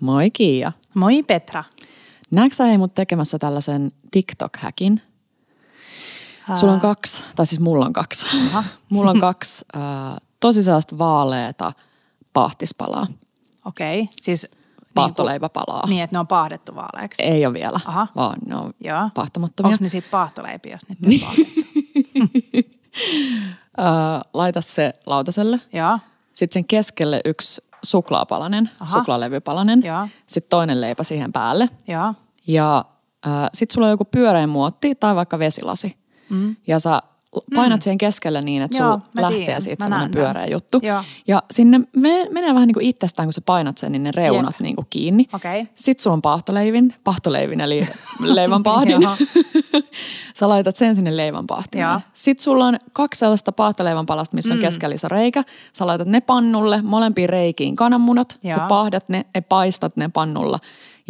Moi Kiia. Moi Petra. Näetkö sä hei mut tekemässä tällaisen TikTok-häkin? Sulla on kaksi, tai siis mulla on kaksi. Aha. mulla on kaksi äh, tosi sellaista vaaleeta pahtispalaa. Okei, siis Paahtoleipäpalaa. Niin, että ne on paahdettu vaaleeksi. Ei ole vielä, Aha. vaan ne on Joo. pahtamattomia. Onko ne sitten paahtoleipiä, jos niitä on? Äh, laita se lautaselle. Joo, Sitten sen keskelle yksi suklaapalanen, Aha. suklaalevypalanen. Joo. Sitten toinen leipä siihen päälle. joo. Ja äh, sitten sulla on joku pyöreä muotti tai vaikka vesilasi. Mm. Ja sä painat siihen keskelle niin, että Joo, lähtee tiedän. siitä semmoinen pyöreä juttu. Joo. Ja sinne me, menee vähän niin kuin itsestään, kun sä painat sen, niin ne reunat Jep. niin kuin kiinni. Okei. Sitten sulla on paahtoleivin, paahtoleivin eli leivänpahdin. Sä laitat sen sinne leivänpahtiin. Sitten sulla on kaksi sellaista paahtoleivän palasta, missä on Mm. keskellä iso reikä. Sä laitat ne pannulle, molempiin reikiin kananmunat. Sä Joo. paahdat ne ja paistat ne pannulla.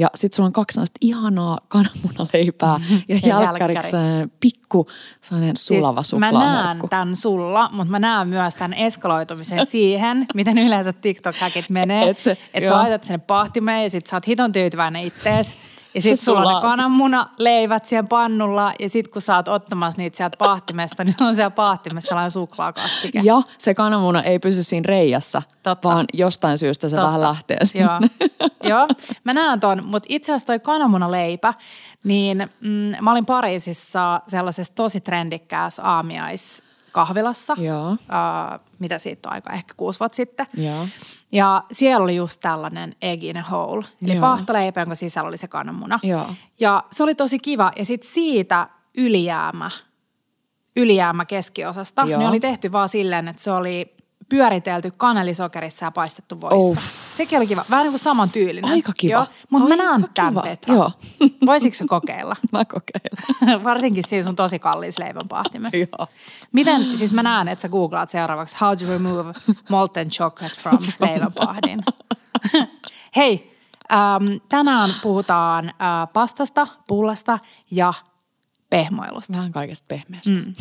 Ja sitten sulla on kaksi sellaista ihanaa kananmunaleipää ja, Ja jälkkäriksi sellainen pikku sellainen sulava Siis mä näen tämän sulla, mutta mä näen myös tämän eskaloitumisen siihen, miten yleensä TikTok-häkit menee. Et että sä joo. laitat sinne pahtimeen ja sit sä oot hiton tyytyväinen ittees. Ja Se sit sulla on ne kananmunaleivät siellä pannulla ja sit kun sä oot ottamassa niitä sieltä pahtimesta, niin sulla on siellä pahtimessa sellainen suklaakastike. Ja se kananmuna ei pysy siinä reijässä, Totta. vaan jostain syystä se Totta. vähän lähtee sinne. Joo, Joo. mä näen ton, mutta itse asiassa toi kananmunaleipä, niin mm, mä olin Pariisissa sellaisessa tosi trendikkäässä aamiaiskahvilassa. Joo. Uh, mitä siitä on aika, ehkä kuusi vuotta sitten. Joo. Ja siellä oli just tällainen egg in a hole, eli Joo. paahtoleipä, jonka sisällä oli se kananmuna. Joo. Ja se oli tosi kiva. Ja sitten siitä ylijäämä, ylijäämä keskiosasta, Joo. ne oli tehty vaan silleen, että se oli pyöritelty kanelisokerissa ja paistettu voissa. Oh. Sekin oli kiva. Vähän niin kuin saman tyylinen. Aika kiva. Joo. Mutta mä näen tämän. Petra. Joo. Voisitko sä kokeilla? Mä kokeilen. Varsinkin siinä sun tosi kalliissa leivänpahtimessa. Joo. Miten, siis mä näen, että sä googlaat seuraavaksi how to remove molten chocolate from leivänpahdin. Hei, ähm, tänään puhutaan äh, pastasta, pullasta ja pehmoilusta. Vähän kaikesta pehmeästä. Mm.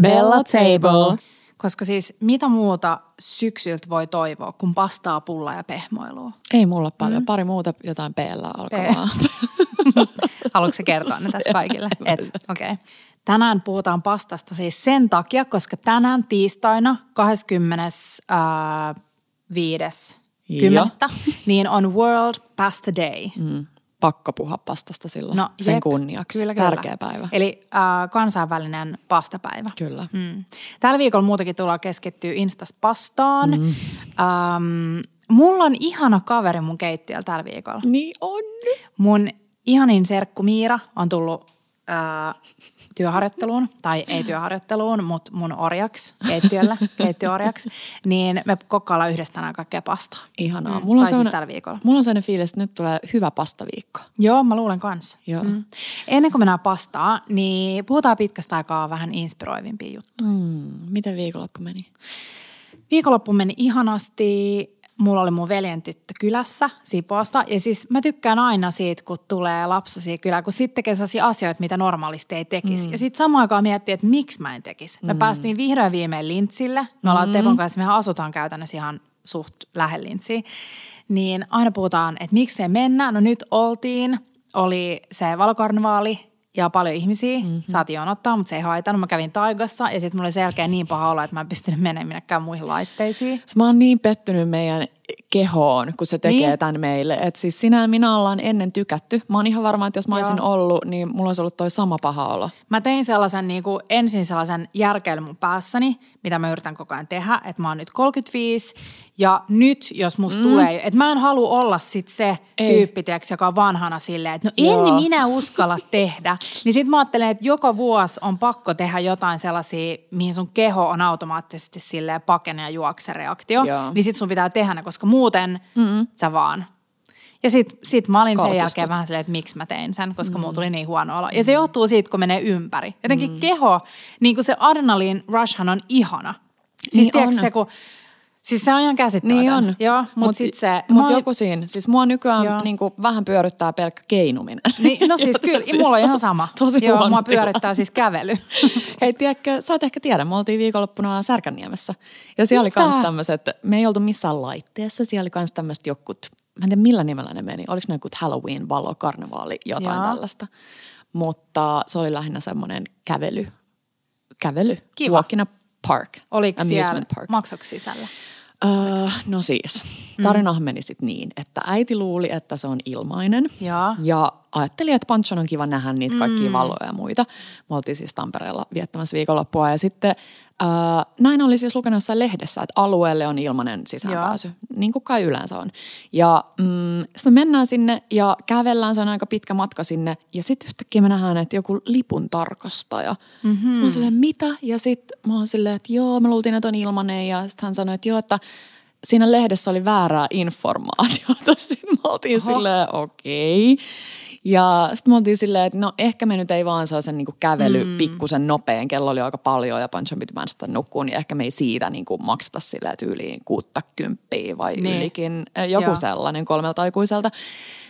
Bella Table. Koska siis mitä muuta syksyltä voi toivoa, kun pastaa, pulla ja pehmoilua? Ei mulla paljon. Mm. Pari muuta jotain peellä alkavaa. Haluatko sä kertoa ne tässä kaikille? Et, okei. Okay. Tänään puhutaan pastasta siis sen takia, koska tänään tiistaina 25. Joo. kymmenettä, niin on World Pasta Day. Mm. Pakko puhua pastasta silloin. No, Sen jep. kunniaksi. Kyllä, kyllä. Tärkeä päivä. Eli äh, kansainvälinen pastapäivä. Kyllä. Mm. Tällä viikolla muutakin tullaan keskittyä Instas pastaan. Mm. Ähm, mulla on ihana kaveri mun keittiöllä tällä viikolla. Niin on. Mun ihanin serkku Miira on tullut ää, työharjoitteluun, tai ei työharjoitteluun, mutta mun orjaksi, keittiöllä, keittiöorjaksi, niin me kokkaillaan yhdessä tänään kaikkea pastaa. Ihanaa. Mm, Mulla on, tai siis sellainen, tällä viikolla. mulla on sellainen fiilis, että nyt tulee hyvä pastaviikko. Joo, mä luulen kanssa. Joo. Mm. Ennen kuin mennään pastaa, niin puhutaan pitkästä aikaa vähän inspiroivimpia juttuja. Mm. Miten viikonloppu meni? Viikonloppu meni ihanasti. Mulla oli mun veljen tyttö kylässä Sipoosta. Ja siis mä tykkään aina siitä, kun tulee lapsasi kylään, kun sitten tekee sellaisia asioita, mitä normaalisti ei tekisi. Mm. Ja sitten samaan aikaan miettii, että miksi mä en tekisi. Me mm. päästiin vihdoin viimein Lintsille. Me ollaan mm. Tepon kanssa, mehän asutaan käytännössä ihan suht lähellä Lintsiä. Niin aina puhutaan, että miksei mennä. No nyt oltiin. Oli se valokarnevaali ja paljon ihmisiä. Mm-hmm. Saatiin jonottaa, mutta se ei haitannut. Mä kävin taigassa ja sitten mulla oli selkeä niin paha olo, että mä en pystynyt menemään minnekään muihin laitteisiin. Mä oon niin pettynyt meidän kehoon, kun se tekee Niin. tämän meille. Et siis sinä ja minä ollaan ennen tykätty. Mä oon ihan varma, että jos mä olisin Joo. ollut, niin mulla olisi ollut toi sama paha olo. Mä tein sellaisen niin kuin, ensin sellaisen järkeilyn mun päässäni, mitä mä yritän koko ajan tehdä, että mä oon nyt 35 ja nyt jos musta mm. tulee, että mä en halua olla sit se Ei. tyyppi, tiiäks, joka on vanhana silleen, että no en Joo. minä uskalla tehdä. Niin sit mä ajattelen, että joka vuosi on pakko tehdä jotain sellaisia, mihin sun keho on automaattisesti silleen pakene ja juokse reaktio. Joo. Niin sit sun pitää tehdä ne, koska muuten mm. sä vaan ja sit, sit mä olin sen Kaltistut. jälkeen vähän silleen, että miksi mä tein sen, koska mm. mulla tuli niin huono olo. Ja se johtuu siitä, kun menee ympäri. Jotenkin mm. keho, niin kuin se adrenalin rushhan on ihana. Siis Niin niin tiedätkö on. se, kun Siis se on ihan käsittämätön. Niin on. Joo, mutta Mut- sitten se... Mut mä- joku siinä. Siis mua nykyään Joo. niin kuin, vähän pyöryttää pelkkä keinuminen. Niin, no siis kyllä, siis mulla on ihan sama. Tosi Joo, huono mua pyörittää siis kävely. Hei, tiedätkö, sä et ehkä tiedä, me oltiin viikonloppuna Särkänniemessä. Ja siellä Mitä? oli kans tämmöiset, me ei oltu missään laitteessa, siellä oli kans tämmöiset jokut, mä en tiedä millä nimellä ne meni, oliko ne jokut Halloween, valo, karnevaali, jotain Joo. tällaista. Mutta se oli lähinnä semmoinen kävely, kävely, Kiva. walk in a park, Oliko siellä, amusement park. maksoiko sisällä? Öö, no siis, tarinahan meni sitten niin, että äiti luuli, että se on ilmainen. Joo. Ja ajattelin, että Panchon on kiva nähdä niitä kaikkia mm. valoja ja muita. Me oltiin siis Tampereella viettämässä viikonloppua ja sitten ää, näin oli siis lukenut jossain lehdessä, että alueelle on ilmainen sisäänpääsy, niin kuin kai yleensä on. Ja mm, sitten me mennään sinne ja kävellään, se on aika pitkä matka sinne ja sitten yhtäkkiä me nähdään, että joku lipun tarkastaja. Mm-hmm. Sitten mä oon silleen, mitä? Ja sitten mä oon silleen, että joo, me luultiin, että on ilmainen ja sitten hän sanoi, että joo, että siinä lehdessä oli väärää informaatiota. Sitten me oltiin silleen, okei. Okay. Ja sitten me oltiin silleen, että no ehkä me nyt ei vaan saa sen niinku kävely mm. pikkusen nopein. Kello oli aika paljon ja Panchon piti päästä nukkuun, niin ehkä me ei siitä niinku makseta silleen tyyliin kuutta kymppiä vai Niin. ylikin. äh, Joku Joo. sellainen kolmelta aikuiselta.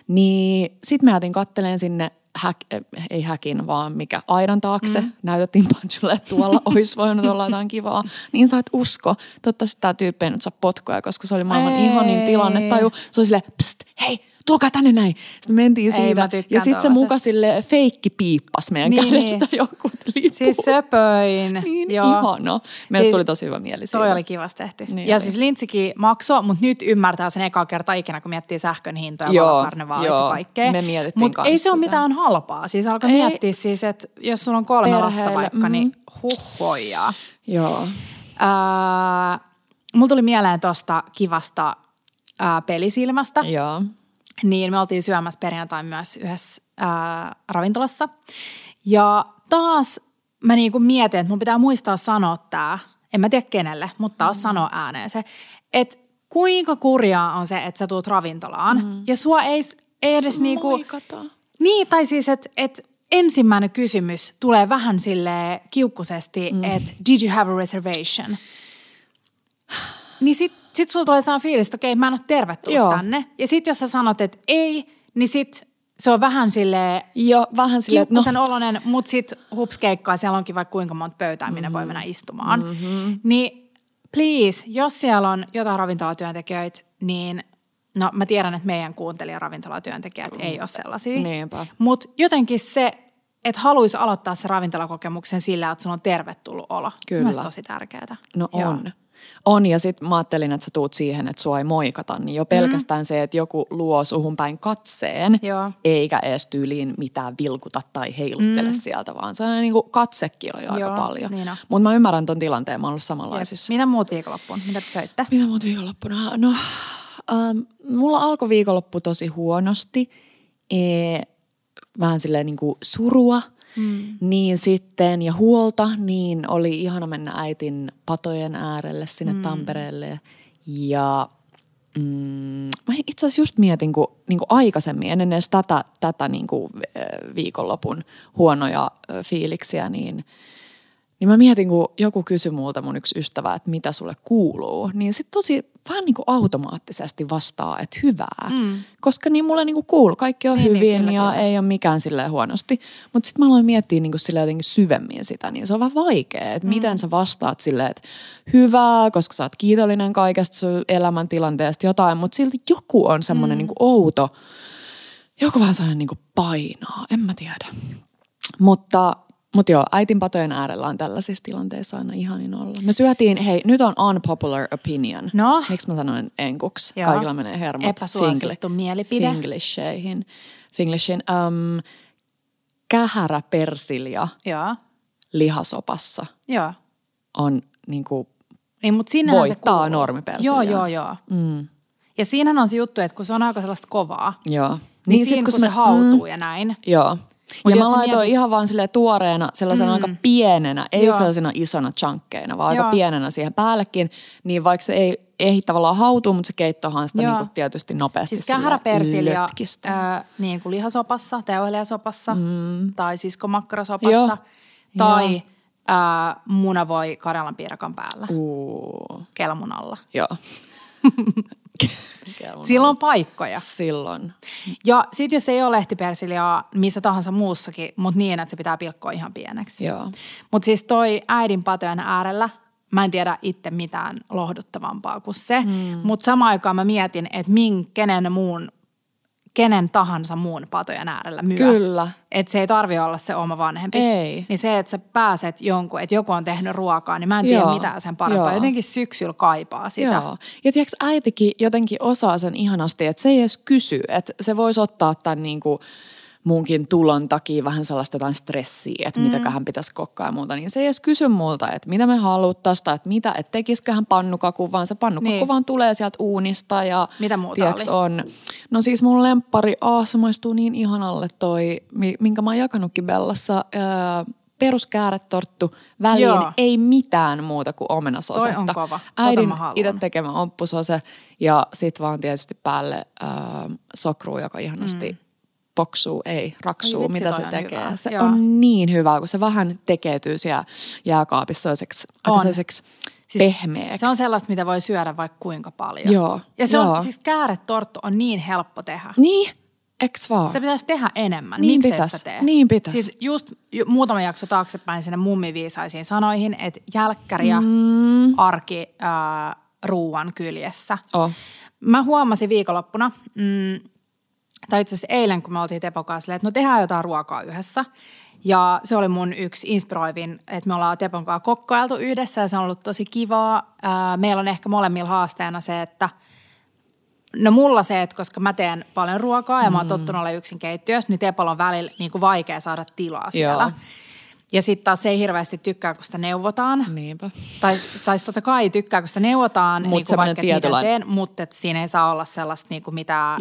Niin sitten me jätin katteleen sinne häk, äh, ei häkin, vaan mikä aidan taakse. Mm. Näytettiin Pancholle, että tuolla olisi voinut olla jotain kivaa. Niin sä et usko. Toivottavasti tämä tyyppi ei nyt saa potkuja, koska se oli maailman Ei. ihanin tilanne. Taju. Se oli silleen, pst, hei, tulkaa tänne näin. Sitten me mentiin Ei, siitä. tykkään ja sitten se muka sille feikki piippas meidän Niin, kädestä niin. joku liput. Siis söpöin. Niin Joo. ihana. Meille Siis tuli tosi hyvä mieli siitä. Toi oli kivasti tehty. Niin ja oli. siis lintsikin maksoi, mutta nyt ymmärtää sen ekaa kertaa ikinä, kun miettii sähkön hintoja, Joo, valokarnevaalit ja kaikkea. Me mietittiin Mutta ei se ole mitään halpaa. Siis alkaa Ei. miettiä siis, että jos sulla on kolme lasta Perheelle, vaikka, niin mhm. huhhoja. Joo. Ää, mulla tuli mieleen tuosta kivasta ää, pelisilmästä. Joo. Niin me oltiin syömässä perjantain myös yhdessä ää, ravintolassa. Ja taas mä niinku mietin, että mun pitää muistaa sanoa tää, en mä tiedä kenelle, mutta taas sanoa ääneen se, että kuinka kurjaa on se, että sä tuut ravintolaan mm. ja sua ei, ei edes niinku... Moikata. Niin, tai siis, että et ensimmäinen kysymys tulee vähän sille kiukkusesti, mm. että did you have a reservation? Niin sit, sit sulla tulee sellainen fiilis, että okei, mä en ole tervetullut Joo. tänne. Ja sit jos sä sanot, että ei, niin sit se on vähän sille Joo, vähän silleen, että no, kiukkusen oloinen, mutta sit hupskeikkaa, siellä onkin vaikka kuinka monta pöytää, minne voi mennä istumaan. Mm-hmm. Niin please, jos siellä on jotain ravintolatyöntekijöitä, niin no mä tiedän, että meidän kuuntelijaravintolatyöntekijät ei ole sellaisia. Niinpä. Mutta jotenkin se, että haluaisi aloittaa se ravintolakokemuksen sillä, että sulla on tervetullut olo. Kyllä. Mielestäni tosi tärkeää. No Joo. on. On, ja sitten mä ajattelin, että sä tuut siihen, että sua ei moikata, niin jo pelkästään mm. se, että joku luo suhun päin katseen, Joo. eikä edes tyyliin mitään vilkuta tai heiluttele mm. sieltä, vaan se niin kuin katsekin on jo aika Joo, paljon. niin on. Mutta mä ymmärrän ton tilanteen, mä oon ollut Jep. samanlaisissa. Mitä muut viikonloppuun? Mitä te söitte? Mitä muut viikonloppuna? No, ähm, mulla alkoi viikonloppu tosi huonosti. E, vähän silleen niin kuin surua. Mm. Niin sitten, ja huolta, niin oli ihana mennä äitin patojen äärelle sinne mm. Tampereelle. Ja mm, mä itse asiassa just mietin, kun niin kuin aikaisemmin, ennen edes tätä, tätä niin kuin, äh, viikonlopun huonoja fiiliksiä, niin – niin mä mietin, kun joku kysyi multa mun yksi ystävä, että mitä sulle kuuluu, niin sit tosi vähän niin kuin automaattisesti vastaa, että hyvää. Mm. Koska niin mulle niin kuin kuuluu, kaikki on Niin, niin, niin, hyvin kyllä, ja kyllä. ei ole mikään silleen huonosti. Mutta sitten mä aloin miettiä niin kuin sille jotenkin syvemmin sitä, niin se on vähän vaikea, että mm. miten sä vastaat silleen, että hyvää, koska sä oot kiitollinen kaikesta sun elämäntilanteesta jotain, mutta silti joku on semmoinen mm. niin kuin outo, joku vähän sellainen niin kuin painaa, en mä tiedä. Mutta, mutta joo, äitin patojen äärellä on tällaisissa tilanteissa aina ihanin olla. Me syötiin, hei, nyt on unpopular opinion. No? Miksi mä sanoin enkuksi? Joo. Kaikilla menee hermot. Epäsuosittu mielipide. Finglisheihin. Finglishin. Um, kähärä persilja Joo. lihasopassa Joo. on niinku, Niin, sinnehän se Voittaa kuuluu. normipersiljaa. Joo, joo, joo. mm, Ja siinähän on se juttu, että kun se on aika sellaista kovaa, joo. niin, niin siinä kun, se, me- hautuu ja näin. Joo. Mut ja mä laitoin mietit- ihan vaan sille tuoreena, sellaisena mm. aika pienenä, ei Joo. sellaisena isona chunkkeina, vaan Joo. aika pienenä siihen päällekin. Niin vaikka se ei ehdi tavallaan hautua, mutta se keittohan sitä Joo. niinku tietysti nopeasti Siis kähäräpersilja ää, niin kuin lihasopassa, teoheliasopassa mm. tai siskomakkarasopassa Joo. tai Joo. ää, munavoi Karjalan piirakan päällä, Uu, kelmunalla. joo. Silloin on paikkoja. Silloin. Ja sit jos ei ole lehtipersiliaa missä tahansa muussakin, mutta niin, että se pitää pilkkoa ihan pieneksi. Joo. Mutta siis toi äidin patojen äärellä, mä en tiedä itse mitään lohduttavampaa kuin se, mm. mutta samaan aikaan mä mietin, että min, kenen muun kenen tahansa muun patojen äärellä myös. Kyllä. Että se ei tarvi olla se oma vanhempi. Ei. Niin se, että sä pääset jonkun, että joku on tehnyt ruokaa, niin mä en tiedä Joo. mitään sen parempaa. Joo. Jotenkin syksyllä kaipaa sitä. Joo. Ja tiedätkö, äitikin jotenkin osaa sen ihanasti, että se ei edes kysy. Että se voisi ottaa tämän niin kuin munkin tulon takia vähän sellaista jotain stressiä, että mm. mitäköhän pitäisi kokkaa ja muuta. Niin se ei edes kysy multa, että mitä me haluttaisiin tai että mitä, että tekisiköhän pannukakun, vaan se pannukakku Niin. vaan tulee sieltä uunista. Ja, Mitä muuta tiedätkö, oli? on. No siis mun lemppari, ah, se maistuu niin ihanalle toi, mi- minkä mä oon jakanutkin Bellassa, ää, peruskääretorttu väliin, Joo. ei mitään muuta kuin omenasosetta. Toi on kova. Tota Äidin itse tekemä omppusose ja sit vaan tietysti päälle ää, sokruu, joka ihanasti mm. Poksuu, ei raksuu, Ai vitsi, mitä se tekee. hyvä. Se Joo. on niin hyvä, kun se vähän tekeytyy siellä jääkaapissa sellaiseksi, aika On. sellaiseksi Siis pehmeäksi. Se on sellaista, mitä voi syödä vaikka kuinka paljon. Joo, Ja se joo. on, siis kääretorttu on niin helppo tehdä. Niin, eks vaan? Se pitäisi tehdä enemmän. Niin Miksei pitäis. sitä tee? Niin pitäis. Siis just ju- muutama jakso taaksepäin sinne mummiviisaisiin sanoihin, että jälkkäri ja mm. arki äh, ruuan kyljessä. Oh. Mä huomasin viikonloppuna, mm, tai itse asiassa eilen, kun me oltiin Tepon kanssa, silleen, että no tehdään jotain ruokaa yhdessä. Ja se oli mun yksi inspiroivin, että me ollaan Tepon kanssa kokkailtu yhdessä ja se on ollut tosi kivaa. Meillä on ehkä molemmilla haasteena se, että No mulla se, että koska mä teen paljon ruokaa ja mä oon tottunut olla yksin keittiössä, niin Tepolla on välillä niin kuin vaikea saada tilaa siellä. Joo. Ja sitten taas se ei hirveästi tykkää, kun sitä neuvotaan. Niinpä. Tai, tai totta kai tykkää, kun sitä neuvotaan, Mut niin kuin vaikka, tietynlainen- teen, mutta et siinä ei saa olla sellaista niin kuin mitään,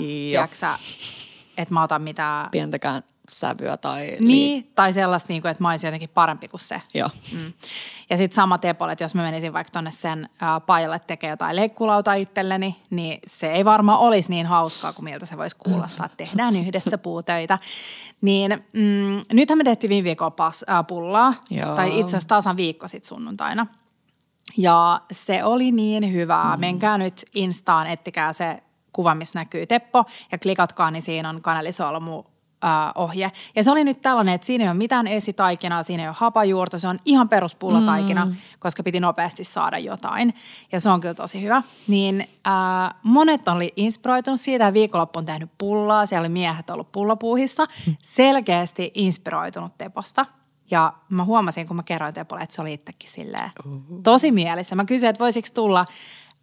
että mä otan mitään, Pientäkään sävyä tai... niin, tai sellaista, niin kuin, että mä olisin jotenkin parempi kuin se. Joo. Mm. Ja sitten sama Tepolle, että jos mä menisin vaikka tonne sen ää, pajalle tekemään jotain leikkulauta itselleni, niin se ei varmaan olisi niin hauskaa kuin miltä se voisi kuulostaa, että tehdään yhdessä puutöitä. Niin mm, nythän me tehtiin viime viikolla pas, pullaa, Joo. tai itse asiassa tasan viikko sitten sunnuntaina. Ja se oli niin hyvää. Mm. Menkää nyt Instaan, ettikää se kuva, missä näkyy Teppo ja klikatkaa, niin siinä on kanelisolmu äh, ohje. Ja se oli nyt tällainen, että siinä ei ole mitään esitaikinaa, siinä ei ole hapajuurta, se on ihan peruspullataikina, mm. koska piti nopeasti saada jotain. Ja se on kyllä tosi hyvä. Niin äh, monet oli inspiroitunut siitä ja viikonloppu on tehnyt pullaa, siellä oli miehet ollut pullapuuhissa, selkeästi inspiroitunut Teposta. Ja mä huomasin, kun mä kerroin Tepolle, että se oli itsekin silleen tosi mielessä. Mä kysyin, että voisiko tulla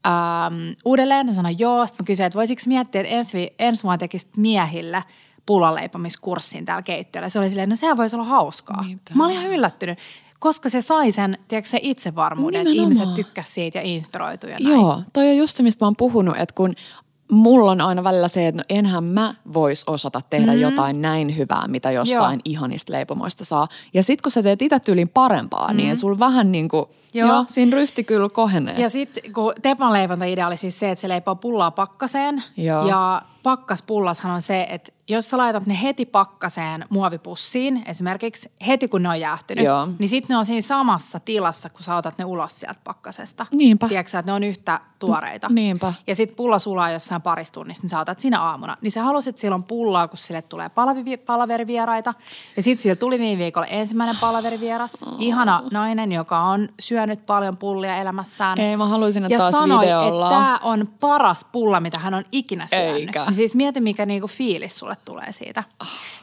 ähm, uudelleen. Hän sanoi joo. Sitten mä kysyin, että voisiko miettiä, että ensi, ensi vuonna tekisit miehille pullanleipomiskurssin täällä keittiöllä. Se oli silleen, no sehän voisi olla hauskaa. Niinpä. Mä olin ihan yllättynyt, koska se sai sen, tiedätkö, se itsevarmuuden, että ihmiset tykkäsivät siitä ja inspiroitu ja näin. Joo, toi on just se, mistä mä oon puhunut, että kun mulla on aina välillä se, että no enhän mä vois osata tehdä mm. jotain näin hyvää, mitä jostain Joo. ihanista leipomoista saa. Ja sit kun sä teet itse tyylin parempaa, mm. niin sul vähän niin kuin, Joo. joo. siinä ryhti kyllä kohenee. Ja sitten kun Tepan leivontaidea oli siis se, että se leipoo pullaa pakkaseen. Joo. Ja pakkaspullashan on se, että jos sä laitat ne heti pakkaseen muovipussiin, esimerkiksi heti kun ne on jäähtynyt, Joo. niin sitten ne on siinä samassa tilassa, kun sä otat ne ulos sieltä pakkasesta. Niinpä. Tiedätkö että ne on yhtä tuoreita. Niinpä. Ja sitten pulla sulaa jossain parissa tunnissa, niin sä otat siinä aamuna. Niin sä halusit silloin pullaa, kun sille tulee palavi- palaverivieraita. Ja sitten sillä tuli viime viikolla ensimmäinen palaverievieras. Oh. Ihana nainen, joka on syönyt paljon pullia elämässään. Ei, mä haluaisin, että ja taas sanoi, videolla. että tämä on paras pulla, mitä hän on ikinä syönyt. Eikä. Niin siis mieti, mikä niinku fiilis sulle tulee siitä.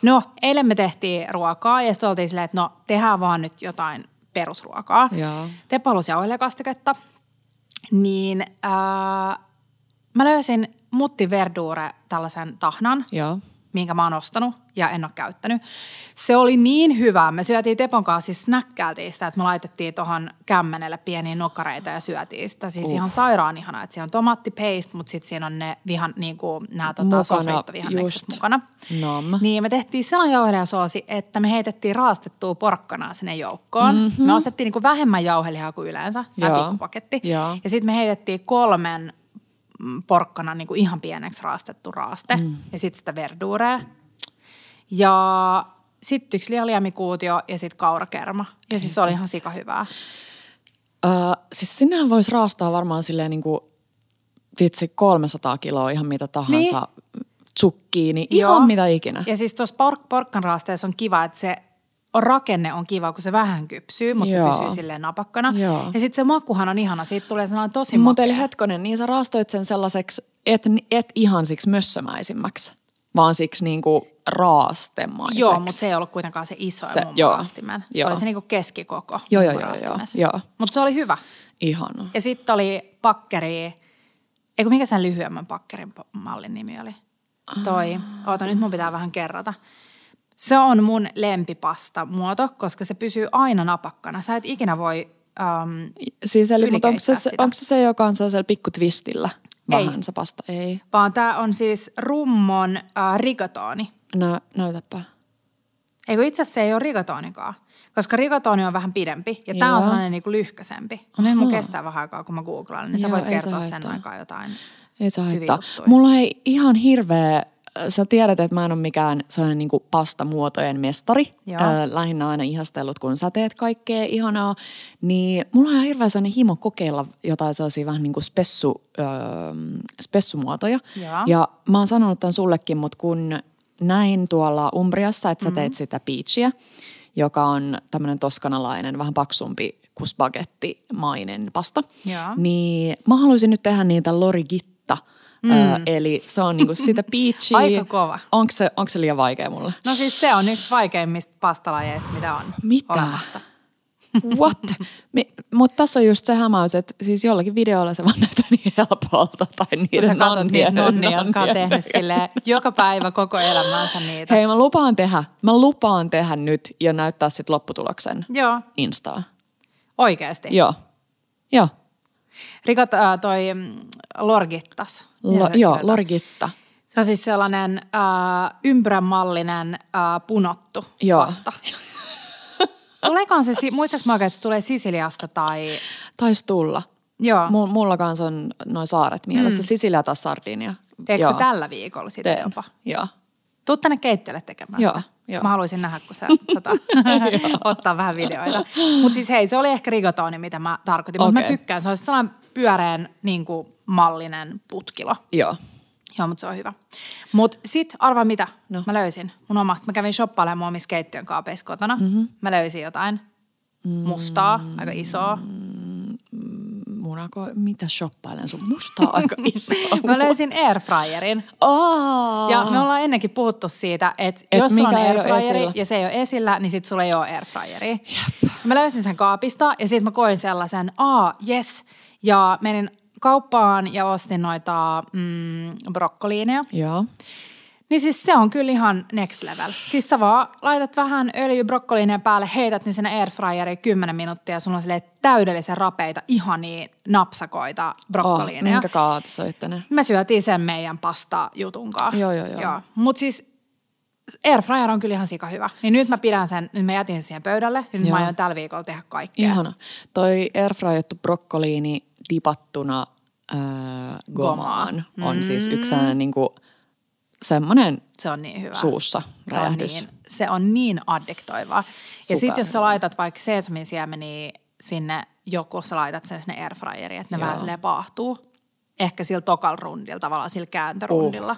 No, eilen me tehtiin ruokaa ja sitten oltiin silleen, että no tehdään vaan nyt jotain perusruokaa. Joo. Teppo halusi jauhelihakastiketta. Niin ää, mä löysin Mutti Verdure tällaisen tahnan, Joo. minkä mä oon ostanut ja en ole käyttänyt. Se oli niin hyvää. Me syötiin Tepon kanssa, siis snäkkäiltiin sitä, että me laitettiin tuohon kämmenelle pieniä nokkareita ja syötiin sitä. Siis uh. ihan sairaan ihanaa, että siinä on tomaattipaste, mutta sitten siinä on ne vihan, niin kuin nämä tota, Mukana, sofriittovihannekset mukana. Nam. Niin me tehtiin sellainen jauhelihasoosi, että me heitettiin raastettua porkkanaa sinne joukkoon. Mm-hmm. Me ostettiin niin kuin vähemmän jauhelihaa kuin yleensä, se pikkupaketti. Joo. Ja sitten me heitettiin kolmen mm, porkkana niin kuin ihan pieneksi raastettu raaste mm. ja sitten sitä verduurea. Ja sitten yksi lialiamikuutio ja sitten kaurakerma. Ja siis se oli ihan sika hyvää. Öö, siis sinnehän voisi raastaa varmaan silleen niin kuin, vitsi, 300 kiloa ihan mitä tahansa. Niin. Tsukkiini, ihan Joo. mitä ikinä. Ja siis tuossa pork, porkkanraasteessa on kiva, että se on, rakenne on kiva, kun se vähän kypsyy, mutta se Joo. pysyy silleen napakkana. Joo. Ja sitten se makuhan on ihana, siitä tulee sellainen tosi Mutta eli hetkonen, niin sä raastoit sen sellaiseksi, et, et ihan siksi mössömäisimmäksi, vaan siksi niinku raastemaiseksi. Joo, mutta se ei ollut kuitenkaan se iso Se- mun joo. raastimen. Se Joo. oli se niinku keskikoko. Joo, joo, joo, joo, joo. Mutta se oli hyvä. Ihana. Ja sitten oli pakkeri, eikö mikä sen lyhyemmän pakkerin mallin nimi oli? Toi, oota nyt mun pitää vähän kerrata. Se on mun lempipasta muoto, koska se pysyy aina napakkana. Sä et ikinä voi, ähm, Siis eli, mutta onko se, Ylikeittää se, sitä. onko se se, joka on sellaisella pikku twistillä? Ei. Se pasta, ei. vaan tää on siis rummon äh, rigatoni. Nä, näytäpä. Eikö itse asiassa se ei ole rigatonikaan, koska rigatoni on vähän pidempi ja tämä on sellainen niinku lyhkäsempi. No nyt mun kestää vähän aikaa, kun mä googlaan, niin sä Joo, voit ei se kertoa sen aikaa jotain. Ei Hyviä haittaa. Mulla on hei, ihan hirveä, sä tiedät, että mä en ole mikään sellainen niin pastamuotojen mestari. Joo. Ö, lähinnä aina ihastellut, kun sä teet kaikkea ihanaa. Niin mulla on ihan hirveä sellainen himo kokeilla jotain sellaisia vähän niin kuin spessu, ö, spessumuotoja. Joo. Ja mä oon sanonut tämän sullekin, mutta kun näin tuolla Umbriassa, että sä teet sitä peachia, joka on tämmöinen toskanalainen, vähän paksumpi kuin spagettimainen pasta. Joo. Niin mä haluaisin nyt tehdä niitä lorigitta. Mm. Ö, eli se on niinku sitä peachia. Aika kova. Onko se, onko se liian vaikea mulle? No siis se on yksi vaikeimmista pastalajeista, mitä on Mitä? olemassa. What? Mutta tässä on just se hämäys, että siis jollakin videolla se vaan näyttää niin helpolta. Tai niiden sä katsot niitä nonnia, jotka on tehnyt sille joka päivä koko elämänsä niitä. Hei, mä lupaan tehdä. Mä lupaan tehdä nyt ja näyttää sitten lopputuloksen Joo, Instaan. oikeasti. Joo. Joo. Rikot äh, toi mm, lorgittas. Lo, joo, lorigitta. Se on siis sellainen äh, ympyränmallinen äh, punottu Joo. pasta. Tuleekaan se, muistaaks mä oikein, että se tulee Sisiliasta tai... Taisi tulla. Joo, M- mulla kanssa on noin saaret mielessä. Mm. Sisilia tai Sardinia. teekö se tällä viikolla sitä Teen. jopa? Joo. Tuu tänne keittiölle tekemään Joo, sitä. Joo. Mä haluaisin nähdä, kun sä tota, ottaa vähän videoita. Mutta siis hei, se oli ehkä rigatoni, mitä mä tarkoitin. Mutta mä Okei. tykkään, se on sellainen pyöreän niin kuin, mallinen putkilo. Joo. Joo, mutta se on hyvä. Mutta sit arvaa mitä No. mä löysin mun omasta. Mä kävin shoppailemaan mun omissa keittiön kaapeissa kotona. Mm-hmm. Mä löysin jotain mustaa, aika isoa. Munako, mitä shoppailen sun musta on aika iso. Mä löysin airfryerin. Oh. Ja me ollaan ennenkin puhuttu siitä, että Et jos sulla on airfryeri ja se ei ole esillä, niin sit sulla ei ole airfryeri. Mä löysin sen kaapista ja sitten mä koin sellaisen, aa, yes. Ja menin kauppaan ja ostin noita mm, brokkoliineja. Joo. Niin siis se on kyllä ihan next level. Siis sä vaan laitat vähän öljy brokkoliineen päälle, heität ne sinne airfryeriin 10 minuuttia ja sulla on silleen täydellisen rapeita, ihania napsakoita Oh, brokkoliineja. minkä kaatisoitte ne? Me syötiin sen meidän pasta jutunkaan. Joo, joo, joo. joo. Mutta siis airfryer on kyllä ihan sika hyvä. Niin nyt mä pidän sen, nyt mä jätin sen siihen pöydälle. Nyt Joo. mä aion tällä viikolla tehdä kaikkea. Ihana. Toi airfryettu brokkoliini dipattuna ää, gomaan on Mm. siis yksi sellainen niinku, semmoinen Se on niin hyvä. suussa se on, niin, se on niin addiktoivaa. Ja sitten jos sä laitat vaikka seesamin siemeniä sinne, joku sä laitat sen sinne airfryeriin, että ne Joo. vähän silleen paahtuu. Ehkä sillä tokal rundilla, tavallaan sillä kääntörundilla.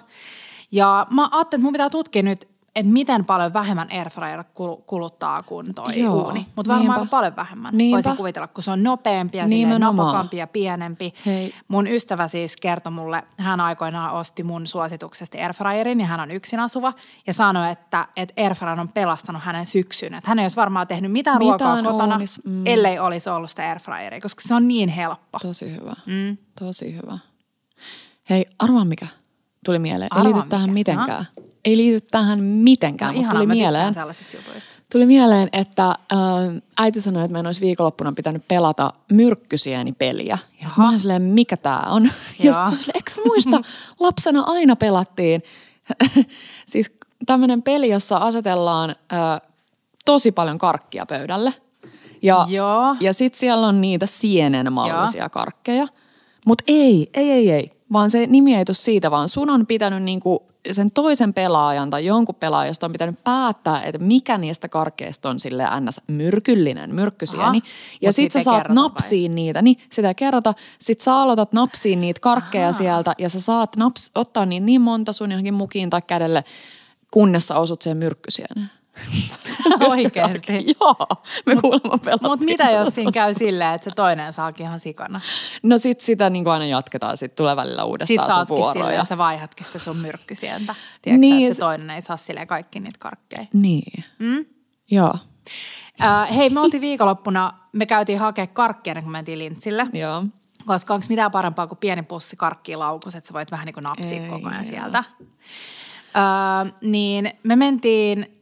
Ja mä ajattelin, että mun pitää tutkia nyt, että miten paljon vähemmän airfryer kul- kuluttaa kuin toi Joo, uuni. Mutta varmaan niinpä. aika paljon vähemmän. Niinpä. Voisin kuvitella, kun se on nopeampi ja napakampi ja pienempi. Hei. Mun ystävä siis kertoi mulle, hän aikoinaan osti mun suosituksesti airfryerin ja hän on yksin asuva ja sanoi, että, että airfryer on pelastanut hänen syksyn. Että hän ei olisi varmaan tehnyt mitään, Mitään ruokaa kotona, uunis- mm. ellei olisi ollut sitä airfryeria, koska se on niin helppo. Tosi hyvä. Mm. Tosi hyvä. Hei, arvaa mikä tuli mieleen. Ei Arvaa liity tähän mikä. mitenkään. Ei liity tähän mitenkään, No mutta tuli mieleen. Tuli mieleen, että äh, äiti sanoi, että meidän olisi viikonloppuna pitänyt pelata myrkkysieni-peliä. Ja sitten mä olin silleen, mikä tää on? Ja Joo. sitten silleen, eikö muista, lapsena aina pelattiin. siis tämmöinen peli, jossa asetellaan äh, tosi paljon karkkia pöydälle. Ja, Joo. ja sitten siellä on niitä sienenmallisia karkkeja. Mutta ei, ei, ei, ei. vaan se nimi ei tule siitä, vaan sun on pitänyt niinku sen toisen pelaajan tai jonkun pelaajasta on pitänyt päättää, että mikä niistä karkeista on sille ns. myrkyllinen, myrkkysieni. Aha, ja sit sä saat kerrota vai? napsiin niitä, niin sitä ei kerrota. Sit sä aloitat napsiin niitä karkkeja sieltä ja sä saat naps, ottaa niin, niin monta sun johonkin mukiin tai kädelle, kunnes sä osut siihen myrkkysieneen. Oikeasti. Joo, me kuulemma pelattiin. Mutta mitä jos siinä käy silleen, että se toinen saakin ihan sikana? No sit sitä niin aina jatketaan, sit tulee välillä uudestaan sä sun ootkin vuoro. silleen, Ja... sä vaihatkin sitä sun myrkkysientä. Tiedätkö Niin, että se- toinen ei saa silleen kaikki niitä karkkeja. Niin. Mm? Joo. Äh, hei, me oltiin viikonloppuna, me käytiin hakea karkkia kuin mentiin lintsille. Joo. Koska onko mitään parempaa kuin pieni pussi karkkia laukus, että sä voit vähän niin kuin napsia Ei, koko ajan joo. sieltä. Öö, niin me mentiin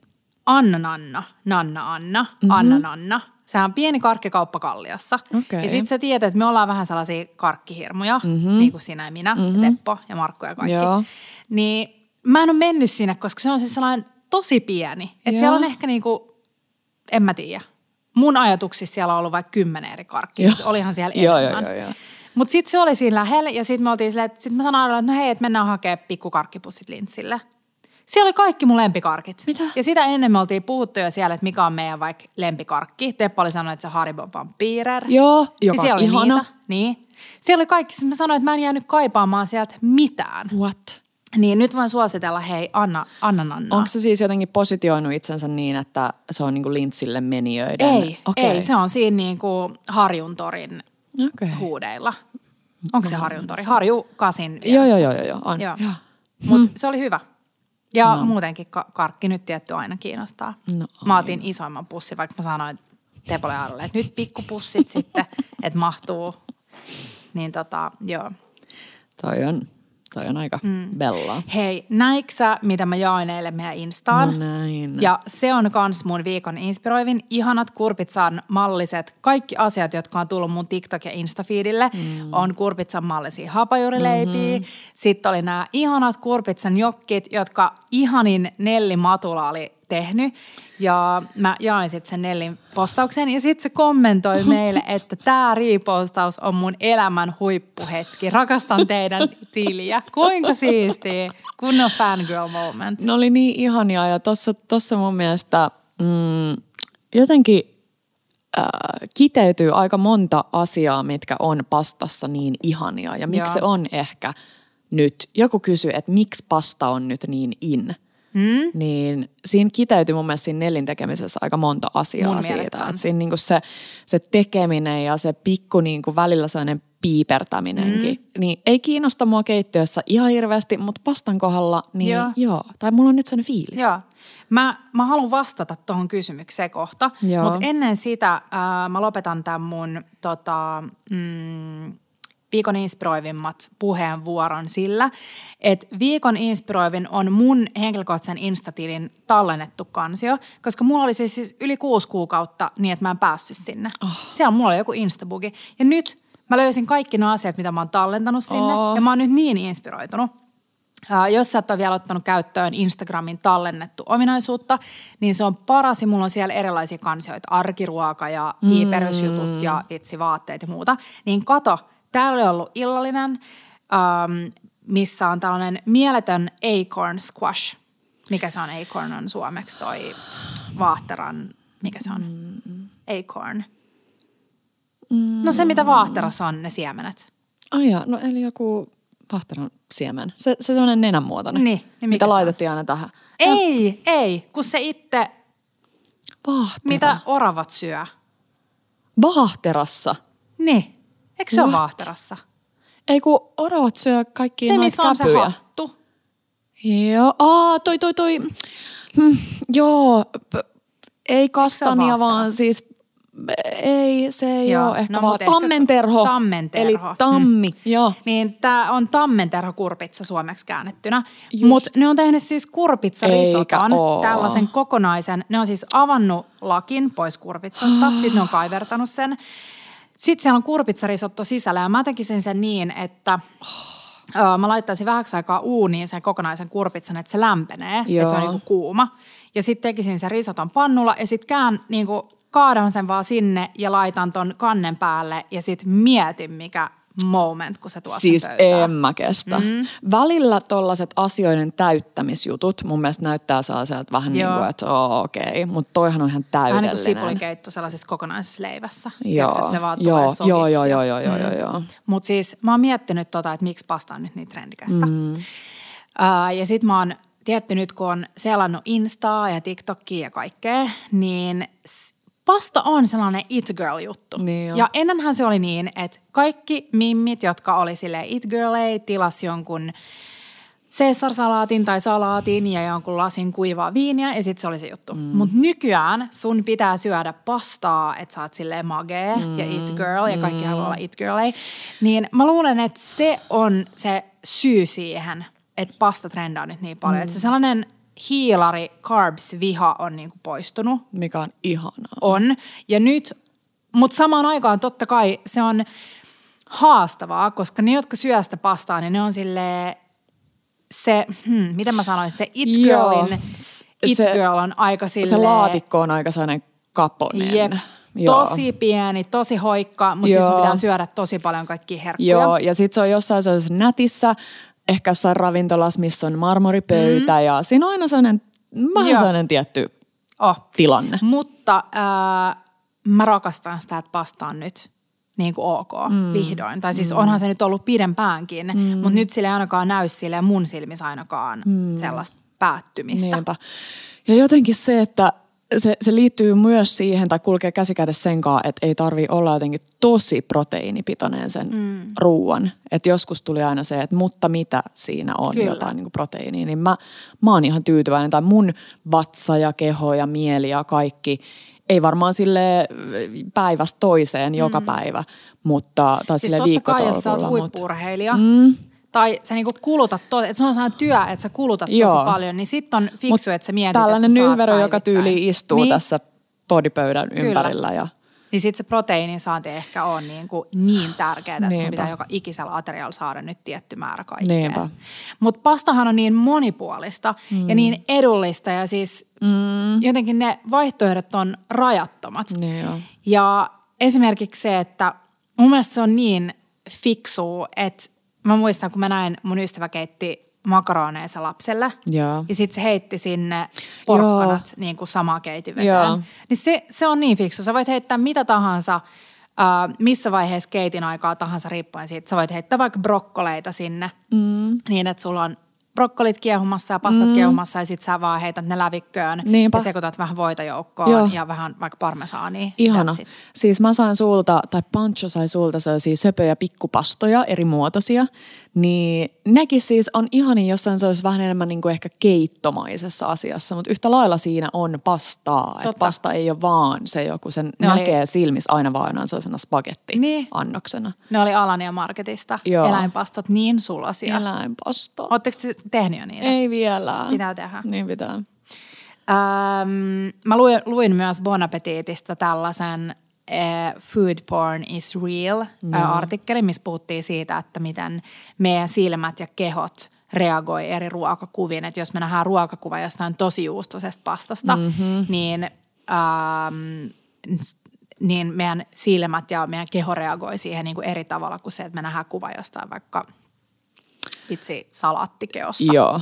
Anna Nanna, Nanna Anna, mm-hmm. Anna Nanna. Sehän on pieni karkkikauppa Kalliossa. Okei. Ja sit sä tiedät, että me ollaan vähän sellaisia karkkihirmuja, mm-hmm. niin kuin sinä ja minä, mm-hmm. ja Teppo ja Markku ja kaikki. Joo. Niin mä en ole mennyt sinne, koska se on siis sellainen tosi pieni. Että siellä on ehkä niinku, en mä tiedä. Mun ajatuksissa siellä on ollut vaikka kymmenen eri karkkia. Joo. Olihan siellä Joo, enemmän. joo, joo, joo. Mutta sitten se oli siinä lähellä ja sitten me oltiin silleen, että sit mä sanoin, että no hei, että mennään hakemaan pikkukarkkipussit lintsille. Siellä oli kaikki mun lempikarkit. Mitä? Ja sitä ennen me oltiin puhuttu jo siellä, että mikä on meidän vaikka lempikarkki. Teppo oli sanonut, että se Haribo Vampyrer. Joo, joka ja siellä oli ihana. niitä. Niin. Siellä oli kaikki. Sitten mä sanoin, että mä en jäänyt kaipaamaan sieltä mitään. What? Niin nyt voin suositella, hei, Anna, Anna Nanna. Onko se siis jotenkin positioinut itsensä niin, että se on niinku lintsille menijöiden? Ei, Okei. ei, se on siinä niin kuin Harjuntorin Okei. huudeilla. Onko se Harjuntori? Harju kasin Joo, vieressä. joo, joo, joo, joo, on. Joo. Joo. Mutta se oli hyvä. Ja No. muutenkin ka- karkki nyt tietty aina kiinnostaa. No mä otin isoimman pussin, vaikka mä sanoin Tepolle Aarolle, että nyt pikkupussit sitten, että mahtuu. Niin tota, joo. Toi on, toi on aika mm. bellaa. Hei, näikö sä, mitä mä jaoin eilen meidän Instaan? No näin. Ja se on kans mun viikon inspiroivin. Ihanat Kurpitsan malliset. Kaikki asiat, jotka on tullut mun TikTok- ja Instafeedille, mm. on Kurpitsan mallisia hapajuurileipiä. Mm-hmm. Sitten oli nämä ihanat Kurpitsan jokkit, jotka ihanin Nelli Matula oli tehnyt. Ja mä jaoin sitten sen Nellin postauksen ja sitten se kommentoi meille, että tämä riipostaus on mun elämän huippuhetki. Rakastan teidän tiliä. Kuinka siistiä. Kunnon fangirl moment. Ne oli niin ihania ja tossa, tossa mun mielestä mm, jotenkin äh, kiteytyy aika monta asiaa, mitkä on pastassa niin ihania ja miksi Joo. se on ehkä nyt. Joku kysyy, että miksi pasta on nyt niin in. Mm? Niin siinä kiteytyy mun mielestä siinä Nellin tekemisessä aika monta asiaa Mun siitä. Että siinä niinku se, se tekeminen ja se pikku niinku välillä sellainen piipertäminenkin. Mm. Niin ei kiinnosta mua keittiössä ihan hirveästi, mutta pastan kohdalla niin Joo. joo. Tai mulla on nyt sellainen fiilis. Joo. Mä, mä haluan vastata tuohon kysymykseen kohta, mutta ennen sitä ää, mä lopetan tämän mun tota, mm, viikon inspiroivimmat puheenvuoron sillä, että viikon inspiroivin on mun henkilökohtaisen Instatilin tallennettu kansio, koska mulla oli siis, siis yli kuusi kuukautta niin, että mä en päässyt sinne. Oh. Siellä mulla oli joku Instabugi. Ja nyt mä löysin kaikki ne asiat, mitä mä oon tallentanut sinne, Oh. ja mä oon nyt niin inspiroitunut. Ää, Jos sä et ole vielä ottanut käyttöön Instagramin tallennettu ominaisuutta, niin se on paras ja mulla on siellä erilaisia kansioita, arkiruoka ja piiperysjutut ja vitsi vaatteet ja muuta. Niin kato, täällä oli ollut illallinen, ähm, missä on tällainen mieletön acorn squash. Mikä se on acorn on suomeksi toi vaahteran, mikä se on? Acorn. No se, mitä vaahterassa on, ne siemenet. Ai jaa, no eli joku vahteran siemen. Se, se sellainen nenänmuotoinen. Niin, niin mikä mitä se on? laitettiin aina tähän. Ei, ei, kun se itse, Vahtera. mitä oravat syö. Vahterassa. Niin. Eikö se ole vaahterassa? Ei kun oravat syö kaikki Se, missä on se hattu. Joo, aa, toi, toi, toi. Hmm, joo, p- ei kastania, vaan siis ei, se ei Joo, ole ehkä no vaan ehkä- tammenterho. tammenterho. Eli tammi, mm. joo. Niin tämä on tammenterhokurpitsa suomeksi käännettynä. Mutta ne on tehnyt siis oo. tällaisen kokonaisen. Ne on siis avannut lakin pois kurpitsasta, sitten ne on kaivertanut sen. Sitten siellä on kurpitsarisotto sisällä ja mä tekisin sen niin, että ö, mä laittaisin vähäksi aikaa uuniin sen kokonaisen kurpitsan, että se lämpenee, että se on Joo. niinku kuuma. Ja sitten tekisin sen risoton pannulla ja sitten kään niinku kaadan sen vaan sinne ja laitan ton kannen päälle ja sitten mietin, mikä moment, kun sä tuot Siis en mä kestä. Mm. Välillä tollaset asioiden täyttämisjutut mun mielestä näyttää sellaiselta vähän Joo. niin kuin, että oo, okei, okay. mutta toihan on ihan Vähän niin kuin täydellinen. sipulikeitto sellaisessa kokonaisessa leivässä. Joo, Tiedätkö, että se vaan joo, tulee joo, joo, ja- joo, joo, joo, joo, joo. Mutta siis mä oon miettinyt tota, että miksi pasta on nyt niin trendikästä. Mm. Uh, ja sit mä oon tietty nyt, kun on selannut Instaa ja TikTokia ja kaikkea, niin pasta on sellainen it girl juttu. Niin ja ennenhän se oli niin, että kaikki mimmit, jotka oli sille it girl, tilas jonkun Caesar-salaatin tai salaatin ja jonkun lasin kuivaa viiniä ja sitten se oli se juttu. Mm. Mutta nykyään sun pitää syödä pastaa, että sä oot silleen magee mm. ja it girl ja kaikki mm. haluaa olla it girl. Niin mä luulen, että se on se syy siihen, että pasta trendaa nyt niin paljon. Mm. Että se sellainen hiilari, carbs, viha on niinku poistunut Mikä on ihanaa. on. Ja nyt, mutta samaan aikaan totta kai se on haastavaa, koska ne, jotka syö sitä pastaa, niin ne on sille se, hmm, miten mä sanoisin, se it girlin, it se- girl on aika sille Se laatikko on aika sellainen kaponen. Jep, Joo. tosi pieni, tosi hoikka, mutta sitten pitää syödä tosi paljon kaikkia herkkuja. Joo, ja sitten se on jossain sellaisessa nätissä, ehkä jossain ravintolassa, missä on marmoripöytä mm. ja siinä on aina sellainen, vähän Joo. sellainen tietty Oh. tilanne. Mutta äh, mä rakastan sitä, että pasta on nyt niin kuin ok, mm. vihdoin. Tai siis mm. onhan se nyt ollut pidempäänkin, mm. mutta nyt sille ei ainakaan näy sille mun silmissä ainakaan mm. sellaista päättymistä. Niinpä. Ja jotenkin se, että se, se liittyy myös siihen tai kulkee käsikädessä sen kanssa, että ei tarvi olla jotenkin tosi proteiinipitoinen sen mm. ruuan. Että joskus tuli aina se, että mutta mitä siinä on Kyllä. jotain niin kuin proteiiniä. Niin mä, mä oon ihan tyytyväinen. Tai mun vatsa ja keho ja mieli ja kaikki, ei varmaan sille päivästä toiseen mm. joka päivä, mutta, tai Siis sille totta kai, jos sä oot mutta- mm. Tai sä niinku kulutat, to, että se on sellainen työ, että sä kulutat tosi Joo. paljon, niin sitten on fiksu, Mut että sä mietit, Tällainen että sä saat nyhverö, joka tyyli istuu niin, tässä podipöydän Kyllä. ympärillä. Ja, Niin sitten se proteiinin saanti ehkä on niin, kuin niin tärkeää, että sun Niinpä. pitää joka ikisellä aterialla saada nyt tietty määrä kaikkea. Mutta pastahan on niin monipuolista mm. ja niin edullista ja siis mm. jotenkin ne vaihtoehdot on rajattomat. niin. Ja esimerkiksi se, että mun mielestä se on niin fiksu, että mä muistan, kun mä näin mun ystävä keitti makaroneensa lapselle. Joo. Ja sitten se heitti sinne porkkanat niin kuin samaa keitin. Joo. Niin se, se on niin fiksu. Sä voit heittää mitä tahansa, äh, missä vaiheessa keitin aikaa tahansa riippuen siitä. Sä voit heittää vaikka brokkoleita sinne mm. niin, että sulla on brokkolit kiehumassa ja pastat mm. kiehumassa ja sit sä vaan heität ne lävikköön Niinpä. ja sekoitat vähän voita joukkoon Joo. ja vähän vaikka parmesaania. Ihana. Siis mä sain sulta, tai Pancho sai sulta sellaisia söpöjä pikkupastoja, eri muotoisia. Niin nekin siis on ihani, jossain se olisi vähän enemmän niin kuin ehkä keittomaisessa asiassa, mutta yhtä lailla siinä on pastaa. Että Totta. pasta ei ole vaan se joku, sen Ne oli- näkee silmissä aina vaan aina sellaisena spagetti Niin. annoksena. Ne oli Alania Marketista. Joo. Eläinpastat niin sulosia. Eläinpasta. Oletteko te tehnyt jo niitä? Ei vielä. Pitää tehdä. Niin pitää. Ähm, mä luin, luin myös Bon Appetitista tällaisen äh, Food Porn is Real äh, artikkelin, missä puhuttiin siitä, että miten meidän silmät ja kehot reagoi eri ruokakuviin. Että jos me nähdään ruokakuva jostain tosi juustoisesta pastasta, mm-hmm. niin, s- niin meidän silmät ja meidän keho reagoi siihen niin kuin eri tavalla kuin se, että me nähdään kuva jostain vaikka vitsi salaattikeosta. Joo.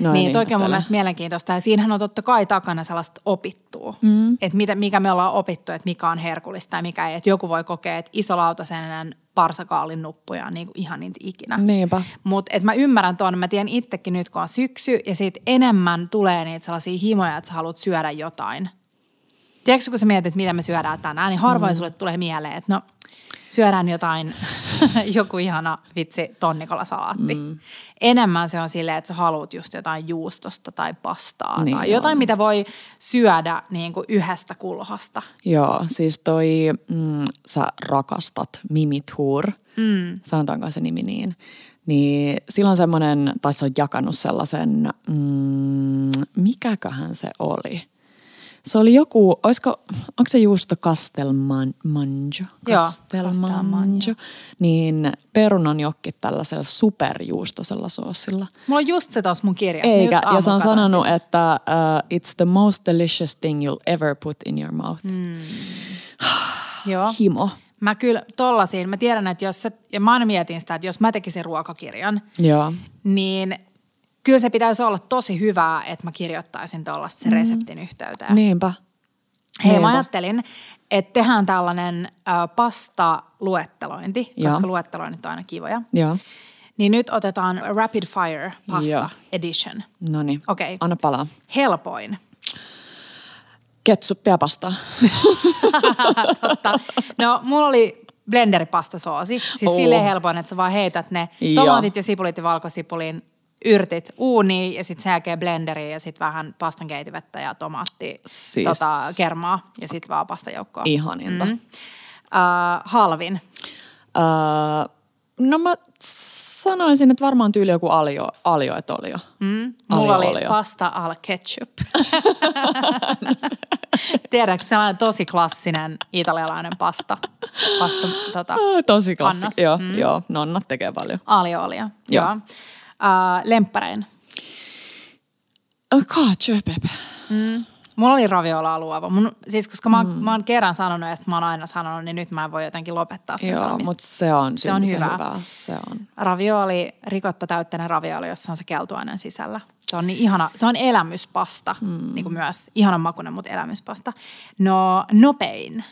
No niin, toikin on mun ihmettelen. mielestä mielenkiintoista. Ja siinähän on totta kai takana sellaista opittua. Mm. Että mitä, mikä me ollaan opittu, että mikä on herkullista ja mikä ei. Että joku voi kokea, että iso lautasenen parsakaalin nuppuja on niin kuin ihan niitä ikinä. Niinpä. Mutta mä ymmärrän tuon, mä tiedän itsekin nyt, kun on syksy ja siitä enemmän tulee niitä sellaisia himoja, että sä haluat syödä jotain. Tiedätkö, kun sä mietit, mitä me syödään tänään, niin harvoin mm. sulle tulee mieleen, että no syödään jotain, joku ihana vitsi tonnikolasalatti. Mm. Enemmän se on silleen, että sä haluat just jotain juustosta tai pastaa Niin tai on. jotain, mitä voi syödä niin kuin yhdestä kulhosta. Joo, siis toi, mm, sä rakastat Mimi Tour, mm. sanotaanko se nimi niin, niin silloin semmoinen, tai se on jakanut sellaisen, mm, mikäköhän se oli? Se oli joku, olisiko, onko se juusto Castelmanjo? Joo, Castelmanjo. Castelmanjo. Niin perunan jokki tällaisella superjuustosella soosilla. Mulla on just se tuossa mun kirjassa. Eikä, ja se on sanonut, sitä. että uh, it's the most delicious thing you'll ever put in your mouth. Mm. Joo. Himo. Mä kyllä tollasin, mä tiedän, että jos sä, ja mä aina mietin sitä, että jos mä tekisin ruokakirjan, Joo. niin kyllä se pitäisi olla tosi hyvää, että mä kirjoittaisin tuollaista sen reseptin yhteyteen. Niinpä. Hei, Niinpä. mä ajattelin, että tehdään tällainen äh, pasta-luettelointi, Joo. koska luetteloinnit on aina kivoja. Joo. Niin nyt otetaan Rapid Fire Pasta Joo. Edition. No niin. Okei. Anna palaa. Helpoin. Ketsuppia pastaa. Totta. No, mulla oli blenderipastasoosi. Siis Oh. silleen helpoin, että sä vaan heität ne tomaatit ja sipulit ja valkosipulin yrtit uuniin ja sitten sen jälkeen blenderiin ja sitten vähän pastan keitivettä ja tomaatti Siis- tota, kermaa ja sitten vaan pastajoukkoa. Ihaninta. Mm. Uh, halvin. Öö, no mä sanoisin, että varmaan tyyli joku alio, alio et olio. Mm. Mulla oli Alio-olio. pasta al ketchup. Tiedätkö, sellainen tosi klassinen italialainen pasta. pasta tota, Tosi klassi. Annas. Joo, mm. joo, nonnat tekee paljon. alio-olio. Joo. Joo. Uh, lemppärein. Cacio e pepe. Mulla oli raviola luova. Mun, siis koska mä, mm. mä oon kerran sanonut ja mä oon aina sanonut, niin nyt mä en voi jotenkin lopettaa sen Joo, sanomista. mutta se on, Se on syntisen hyvää. Se on. Ravioli, rikotta täytteinen ravioli, jossa on se keltuainen sisällä. Se on niin ihana, se on elämyspasta, mm. niin kuin myös ihanan makuinen, mutta elämyspasta. No nopein.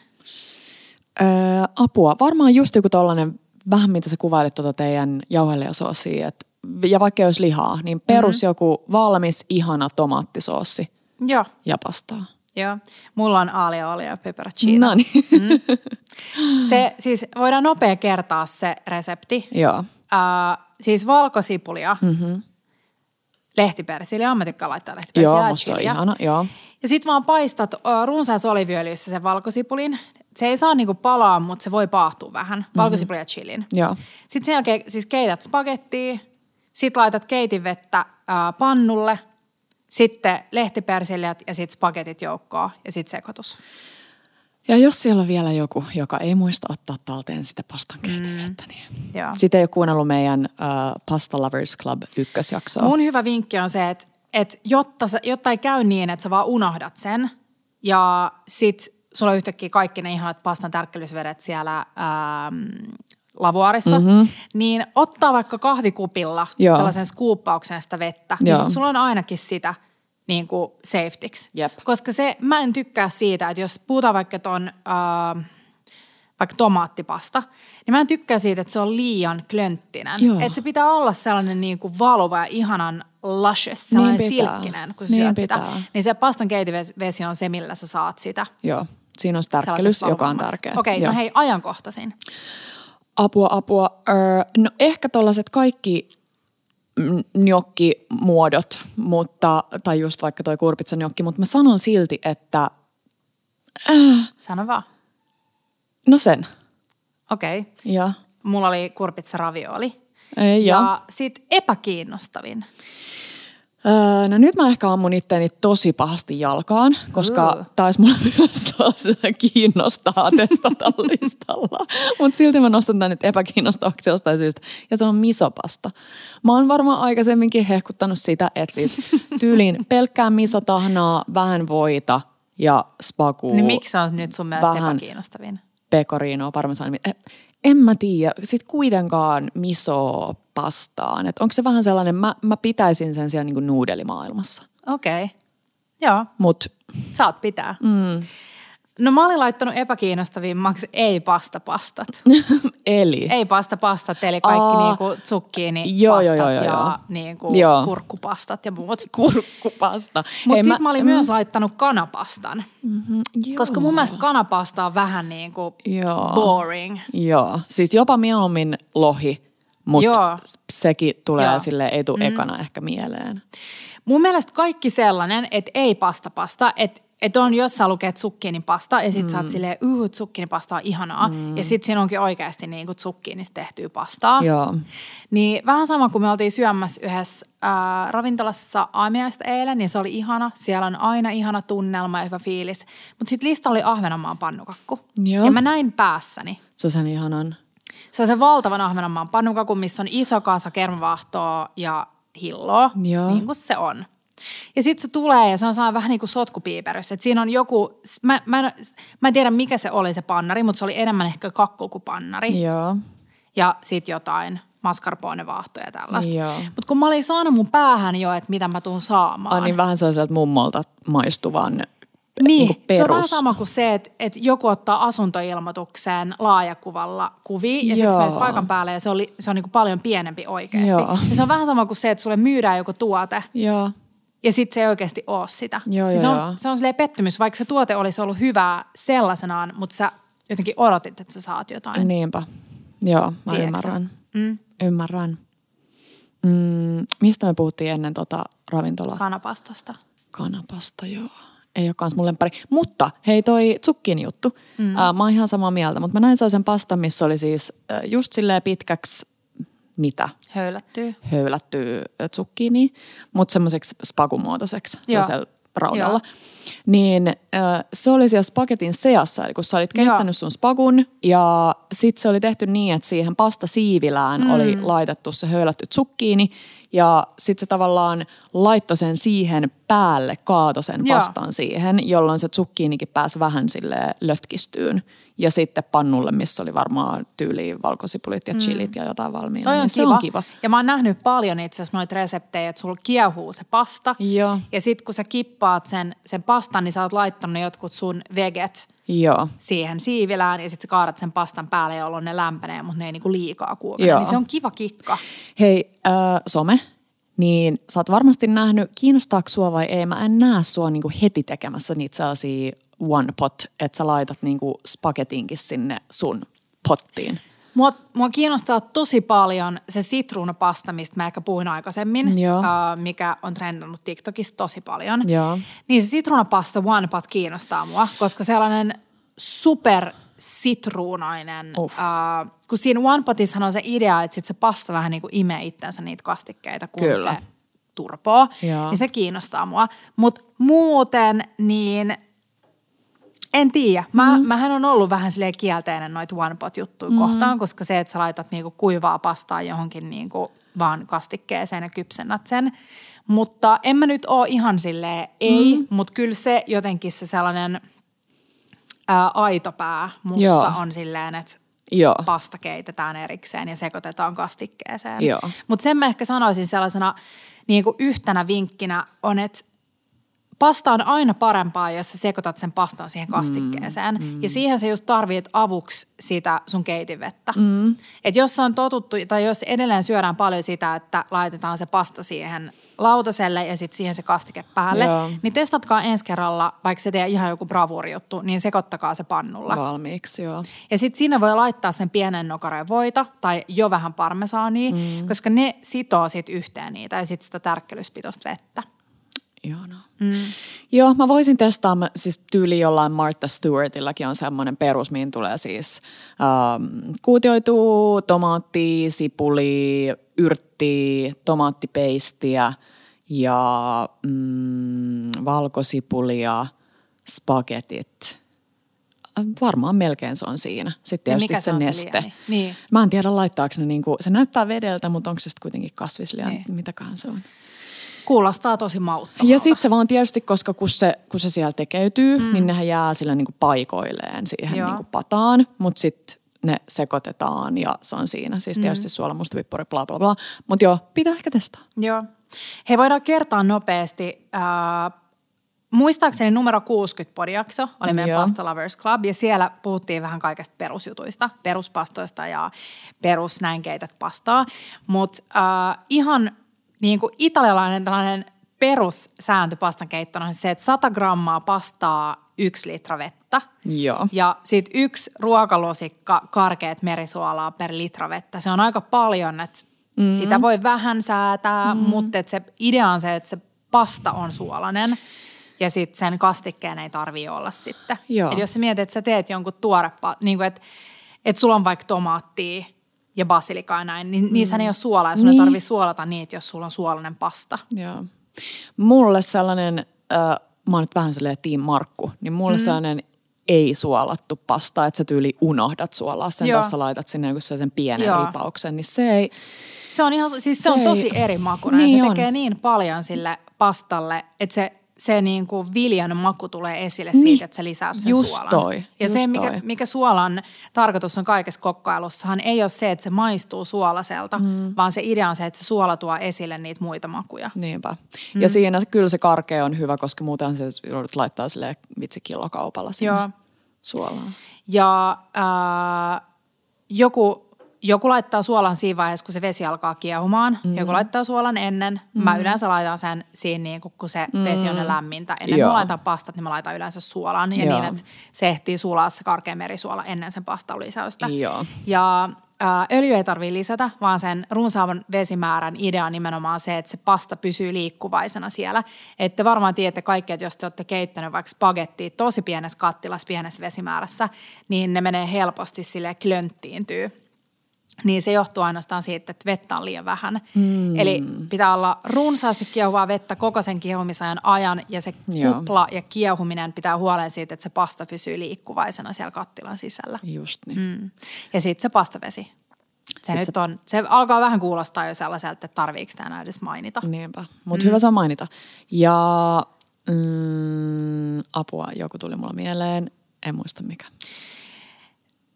Öö, apua. Varmaan just joku tollanen, vähän mitä sä kuvailit tuota teidän jauhelijasoosia, et, ja vaikka olisi lihaa, niin perus mm-hmm. joku valmis, ihana tomaattisoossi Joo, ja pastaa. joo. Mulla on aglio ja peperoncino. No niin. Se, siis voidaan nopea kertaa se resepti. Joo. Uh, siis valkosipulia, mm-hmm. lehtipersiliä, mä tykkään laittaa lehtipersiliä Joo, ja musta on ihana. Joo. Ja sit vaan paistat uh, runsaassa oliviöljyssä sen valkosipulin. Se ei saa niinku palaa, mutta se voi paahtua vähän. Mhm. Valkosipuli ja chilin. Joo. Sitten sen jälkeen siis keität spagettia, sitten laitat keitinvettä äh, pannulle, sitten lehtipersiljät ja sitten spagetit joukkoon ja sitten sekoitus. Ja jos siellä on vielä joku, joka ei muista ottaa talteen sitä pastan keitivettä, niin Joo. sitten ei ole kuunnellut meidän uh, Pasta Lovers Club ykkösjaksoa. Mun hyvä vinkki on se, että, että jotta, sä, jotta ei käy niin, että sä vaan unohdat sen ja sit sulla on yhtäkkiä kaikki ne ihanat pastan tärkkelysvedet siellä ähm, lavuarissa, mm-hmm. niin ottaa vaikka kahvikupilla Joo. sellaisen skuuppauksen sitä vettä, niin Joo. sit sulla on ainakin sitä niin kuin safetyksi. Jep. Koska se, mä en tykkää siitä, että jos puhutaan vaikka ton, äh, vaikka tomaattipasta, niin mä en tykkää siitä, että se on liian klönttinen. Joo. Että se pitää olla sellainen niin kuin valuva ja ihanan luscious, sellainen Niin pitää. silkkinen, kun sä Niin syöt pitää. sitä. Niin se pastan keitivesi on se, millä sä saat sitä. Joo. Siinä on tärkkelys, joka on tärkeä. Okei, Joo. no hei, ajankohtaisin. Apua, apua. Öö, no ehkä tollaset kaikki gnocchi-muodot, mutta, tai just vaikka toi kurpitsa gnocchi, mutta mä sanon silti, että Sano vaan. no sen. Okei. Okay. Ja, Mulla oli kurpitsa ravioli. Ei, ja. Ja sit epäkiinnostavin. Öö, no nyt mä ehkä ammun itteeni tosi pahasti jalkaan, koska Uu. taisi mulla myös taas kiinnostaa testata listalla. Mutta silti mä nostan tän nyt epäkiinnostavaksi jostain syystä. Ja se on misopasta. Mä oon varmaan aikaisemminkin hehkuttanut sitä, että siis tyyliin pelkkää misotahnaa, vähän voita ja spakuu. Niin miksi on nyt sun mielestä vähän epäkiinnostavin? pecorinoa, parmesan. En mä tiedä. Sitten kuitenkaan miso pastaan. Et onko se vähän sellainen, mä, mä pitäisin sen siellä niinku nuudelimaailmassa. Okei. Okay. Joo, Mutta saat pitää. Mm. No mä olin laittanut epäkiinnostavimmaksi ei-pastapastat. eli. ei-pastapastat, eli kaikki Aa. niinku zucchini Joo, pastat joo, joo, joo, ja niinku Joo. kurkkupastat ja muut. Kurkkupasta. Mutta sitten mä, olin myös laittanut kanapastan, joo. koska mun mielestä kanapasta on vähän niinku Joo. boring. Joo, siis jopa mieluummin lohi, mutta sekin tulee sille ei tule mm. ekana ehkä mieleen. Mun mielestä kaikki sellainen, että ei pastapasta, että et on jossain lukee zucchini-pasta ja sit mm. sä oot silleen, uu, zucchini-pasta on ihanaa. Mm. Ja sit siinä onkin oikeasti niinku zucchiinista tehtyä pastaa. Joo. Niin vähän sama kuin me oltiin syömässä yhdessä ää, ravintolassa aamiaista eilen, niin se oli ihana. Siellä on aina ihana tunnelma ja hyvä fiilis. Mutta sitten lista oli Ahvenanmaan pannukakku. Joo. Ja mä näin päässäni. Se on sen ihanan. Se on se valtavan Ahvenanmaan pannukakku, missä on iso kasa kermavaahtoa ja hilloa, Joo. niin kuin se on. Ja sitten se tulee ja se on sellainen vähän niin kuin sotkupiiperys. Että siinä on joku, mä, mä, en, mä en tiedä mikä se oli se pannari, mutta se oli enemmän ehkä kakku kuin pannari. Joo. Ja sitten jotain mascarpone-vaahtoja ja tällaista. Joo. Mutta kun mä olin saanut mun päähän jo, että mitä mä tuun saamaan. Ai niin vähän sellaiselta mummolta maistuvan Niin, niin se on vähän perus. sama kuin se, että, että joku ottaa asuntoilmoitukseen laajakuvalla kuvia ja sitten menet paikan päälle ja se, oli, se on niin kuin paljon pienempi oikeasti. Joo. Ja se on vähän sama kuin se, että sulle myydään joku tuote Joo. Ja sitten se ei oikeasti ole sitä. Joo, joo, se on, joo. se on silleen pettymys, vaikka se tuote olisi ollut hyvää sellaisenaan, mutta sä jotenkin odotit, että sä saat jotain. Niinpä. Joo, mä Tiedätkö ymmärrän. Mm. Ymmärrän. Mm, mistä me puhuttiin ennen tota ravintolaa? Kanapastasta. Kanapasta, joo. Ei ole kans mun lemppari. Mutta hei toi zucchini juttu. Mm. Äh, mä oon ihan samaa mieltä, mutta mä näin sellaisen pastan, missä oli siis äh, just silleen pitkäksi, mitä, Höylättyy. höylättyä zucchini, mutta semmoiseksi spagumuotoiseksi Joo. sellaisella raudalla. Niin äh, se oli siellä spagetin seassa, eli kun sä olit keittänyt Joo. sun spagun ja sitten se oli tehty niin, että siihen pastasiivilään mm. oli laitettu se höylätty zucchini ja sitten se tavallaan laittoi sen siihen päälle, kaato sen Joo. pastan siihen, jolloin se zucchinikin pääsi vähän sille lötkistyyn. Ja sitten pannulle, missä oli varmaan tyyliin valkosipulit ja chilit ja jotain valmiina. Toi on, niin kiva. se on kiva. Ja mä oon nähnyt paljon itse asiassa noita reseptejä, että sulla kiehuu se pasta. Joo. Ja sit kun sä kippaat sen, sen pastan, niin sä oot laittanut jotkut sun veget Joo. siihen siivilään ja sit sä kaadat sen pastan päälle, jolloin ne lämpenee, mutta ne ei niinku liikaa kuumene. Joo. Niin se on kiva kikka. Hei, äh, some, niin sä oot varmasti nähnyt, kiinnostaako sua vai ei, mä en näe sua niinku heti tekemässä niitä sellaisia one pot, että sä laitat niinku spagetinkin sinne sun pottiin. Mua, mua kiinnostaa tosi paljon se sitruunapasta, mistä mä ehkä puhuin aikaisemmin, Joo. uh, mikä on trendannut TikTokissa tosi paljon. Joo. Niin se sitruunapasta One Pot kiinnostaa mua, koska sellainen super sitruunainen, Uff. uh, kun siinä One Potissahan on se idea, että sit se pasta vähän niin kuin imee itsensä niitä kastikkeita, kun Kyllä. se turpoo, Joo. niin se kiinnostaa mua. Mutta muuten niin en tiedä. Mä, mm. Mähän on ollut vähän silleen kielteinen noita one pot juttuja mm. kohtaan, koska se, että sä laitat niinku kuivaa pastaa johonkin niinku vaan kastikkeeseen ja kypsennät sen. Mutta en mä nyt oo ihan silleen ei, mm. mutta kyllä se jotenkin se sellainen ää, aitopää mussa Joo. on silleen, että Joo. pasta keitetään erikseen ja sekoitetaan kastikkeeseen. Mutta sen mä ehkä sanoisin sellaisena niin kuin yhtenä vinkkinä on, että pasta on aina parempaa, jos sä sekoitat sen pastan siihen kastikkeeseen. Mm, mm. Ja siihen sä just tarvit avuksi sitä sun keitinvettä. Mm. Et jos on totuttu, tai jos edelleen syödään paljon sitä, että laitetaan se pasta siihen lautaselle ja sitten siihen se kastike päälle, Joo. niin testatkaa ensi kerralla, vaikka se teidän ihan joku bravuurijuttu, niin sekoittakaa se pannulla. Valmiiksi, joo. Ja sitten siinä voi laittaa sen pienen nokareen voita tai jo vähän parmesaania, mm. koska ne sitoo sit yhteen niitä ja sitten sitä tärkkelyspitoista vettä. Ihanaa. Mm. Joo, mä voisin testaa, mä, siis tyyli jollain Martha Stewartillakin on semmoinen perus, mihin tulee siis ähm, kuutioituu tomaatti, sipuli, yrtti, tomaattipeistiä ja mm, valkosipulia, spagetit. Äh, Varmaan melkein se on siinä. Sitten Ja tietysti se, se on se neste. liemi? Niin. Mä en tiedä laittaako ne niinku, se näyttää vedeltä, mutta onko se sitten kuitenkin kasvisliha, Niin. mitäköhän se on. Kuulostaa tosi mauttomalta. Ja sitten se vaan tietysti, koska kun se, kun se siellä tekeytyy, mm. niin nehän jää sillä niinku paikoilleen siihen Joo. niinku pataan, mutta sitten ne sekoitetaan ja se on siinä. Siis tietysti mm. suola, mustapippuri, bla bla bla. Mutta joo, pitää ehkä testaa. Joo. Hei, voidaan kertaa nopeasti. Äh, muistaakseni numero 60 podiakso oli meidän Joo. Pasta Lovers Club ja siellä puhuttiin vähän kaikesta perusjutuista, peruspastoista ja perus näin keität pastaa. Mutta äh, ihan niin kuin italialainen tällainen perussääntö pastan keittona on se, että 100 grammaa pastaa yksi litra vettä. Joo. Ja sitten yksi ruokalusikka karkeat merisuolaa per litra vettä. Se on aika paljon, että mm. sitä voi vähän säätää, mm. mutta se idea on se, että se pasta on suolainen ja sitten sen kastikkeen ei tarvii olla sitten. Joo. Et jos sä mietit, että sä teet jonkun tuorepa, niin kuin että et sulla on vaikka tomaattia ja basilikaa ja näin, niin mm. niissä ei ole suolaa ja sun niin. Ei tarvii suolata niitä, jos sulla on suolainen pasta. Joo. Mulle sellainen, äh, mä oon nyt vähän silleen Team Markku, niin mulle mm. sellainen ei suolattu pasta, että sä tyyli unohdat suolaa sen, Joo. tuossa laitat sinne joku sellaisen pienen Joo. ripauksen, niin se ei, Se on, ihan, siis se, Se on ei- tosi eri makuinen. Niin se on. tekee niin paljon sille pastalle, että se se niin kuin viljan maku tulee esille Niin. siitä, että sä lisäät sen Just suolan. toi, ja just se, mikä, toi. mikä suolan tarkoitus on kaikessa kokkailussahan, ei ole se, että se maistuu suolaselta, mm. vaan se idea on se, että se suola tuo esille niitä muita makuja. Niinpä. Ja siinä kyllä se karkea on hyvä, koska muuten se joudut laittaa sille vitsi kilokaupalla sinne Joo. suolaan. Ja äh, joku, joku laittaa suolan siinä vaiheessa, kun se vesi alkaa kiehumaan. Mm. Joku laittaa suolan ennen. Mm. Mä yleensä laitan sen siinä, niin kun se vesi on lämmintä. Ennen Joo. kuin laitan pastat, niin mä laitan yleensä suolan. Ja Joo. niin, että se ehtii sulaa se karkea merisuola ennen sen pastan lisäystä. Joo. Ja äh, öljy ei tarvitse lisätä, vaan sen runsaavan vesimäärän idea on nimenomaan se, että se pasta pysyy liikkuvaisena siellä. Että varmaan tiedätte kaikki, että jos te olette keittänyt vaikka spagettia tosi pienessä kattilassa, pienessä vesimäärässä, niin ne menee helposti sille klönttiintyy. Niin se johtuu ainoastaan siitä, että vettä on liian vähän. Mm. Eli pitää olla runsaasti kiehuvaa vettä koko sen kiehumisajan ajan ja se Joo. kupla ja kiehuminen pitää huolen siitä, että se pasta pysyy liikkuvaisena siellä kattilan sisällä. Just niin. Mm. Ja sitten se pastavesi. Se nyt se- on, se alkaa vähän kuulostaa jo sellaiselta, että tarviiko tämä edes mainita. Niinpä. Mutta mm. hyvä se on mainita. Ja mm, apua, joku tuli mulla mieleen. En muista mikä.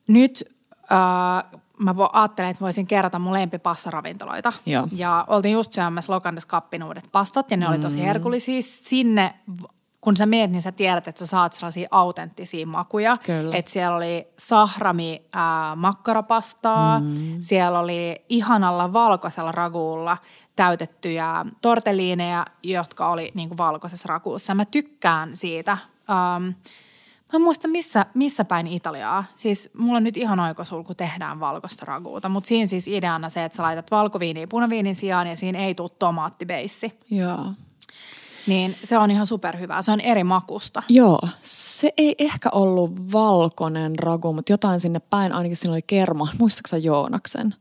Nyt äh, mä vo, ajattelen, että voisin kerrata mun lempipastaravintoloita. Joo. Ja oltiin just syömässä Lokandes Kappin uudet pastat ja ne oli tosi herkullisia. Sinne, kun sä meet, niin sä tiedät, että sä saat sellaisia autenttisia makuja. Kyllä. Että siellä oli sahrami äh, makkarapastaa, mm. siellä oli ihanalla valkoisella raguulla täytettyjä tortelliineja, jotka oli niin kuin valkoisessa raguussa. Mä tykkään siitä. Ähm, Mä en muista missä, missä päin Italiaa. Siis mulla on nyt ihan oikosulku tehdään valkoista raguuta, mutta siinä siis ideana se, että sä laitat valkoviiniä punaviinin sijaan ja siinä ei tule tomaattibeissi. Joo. Niin se on ihan superhyvää. Se on eri makusta. Joo, se ei ehkä ollut valkoinen ragu, mutta jotain sinne päin, ainakin siinä oli kerma. Muistatko sä Joonaksen?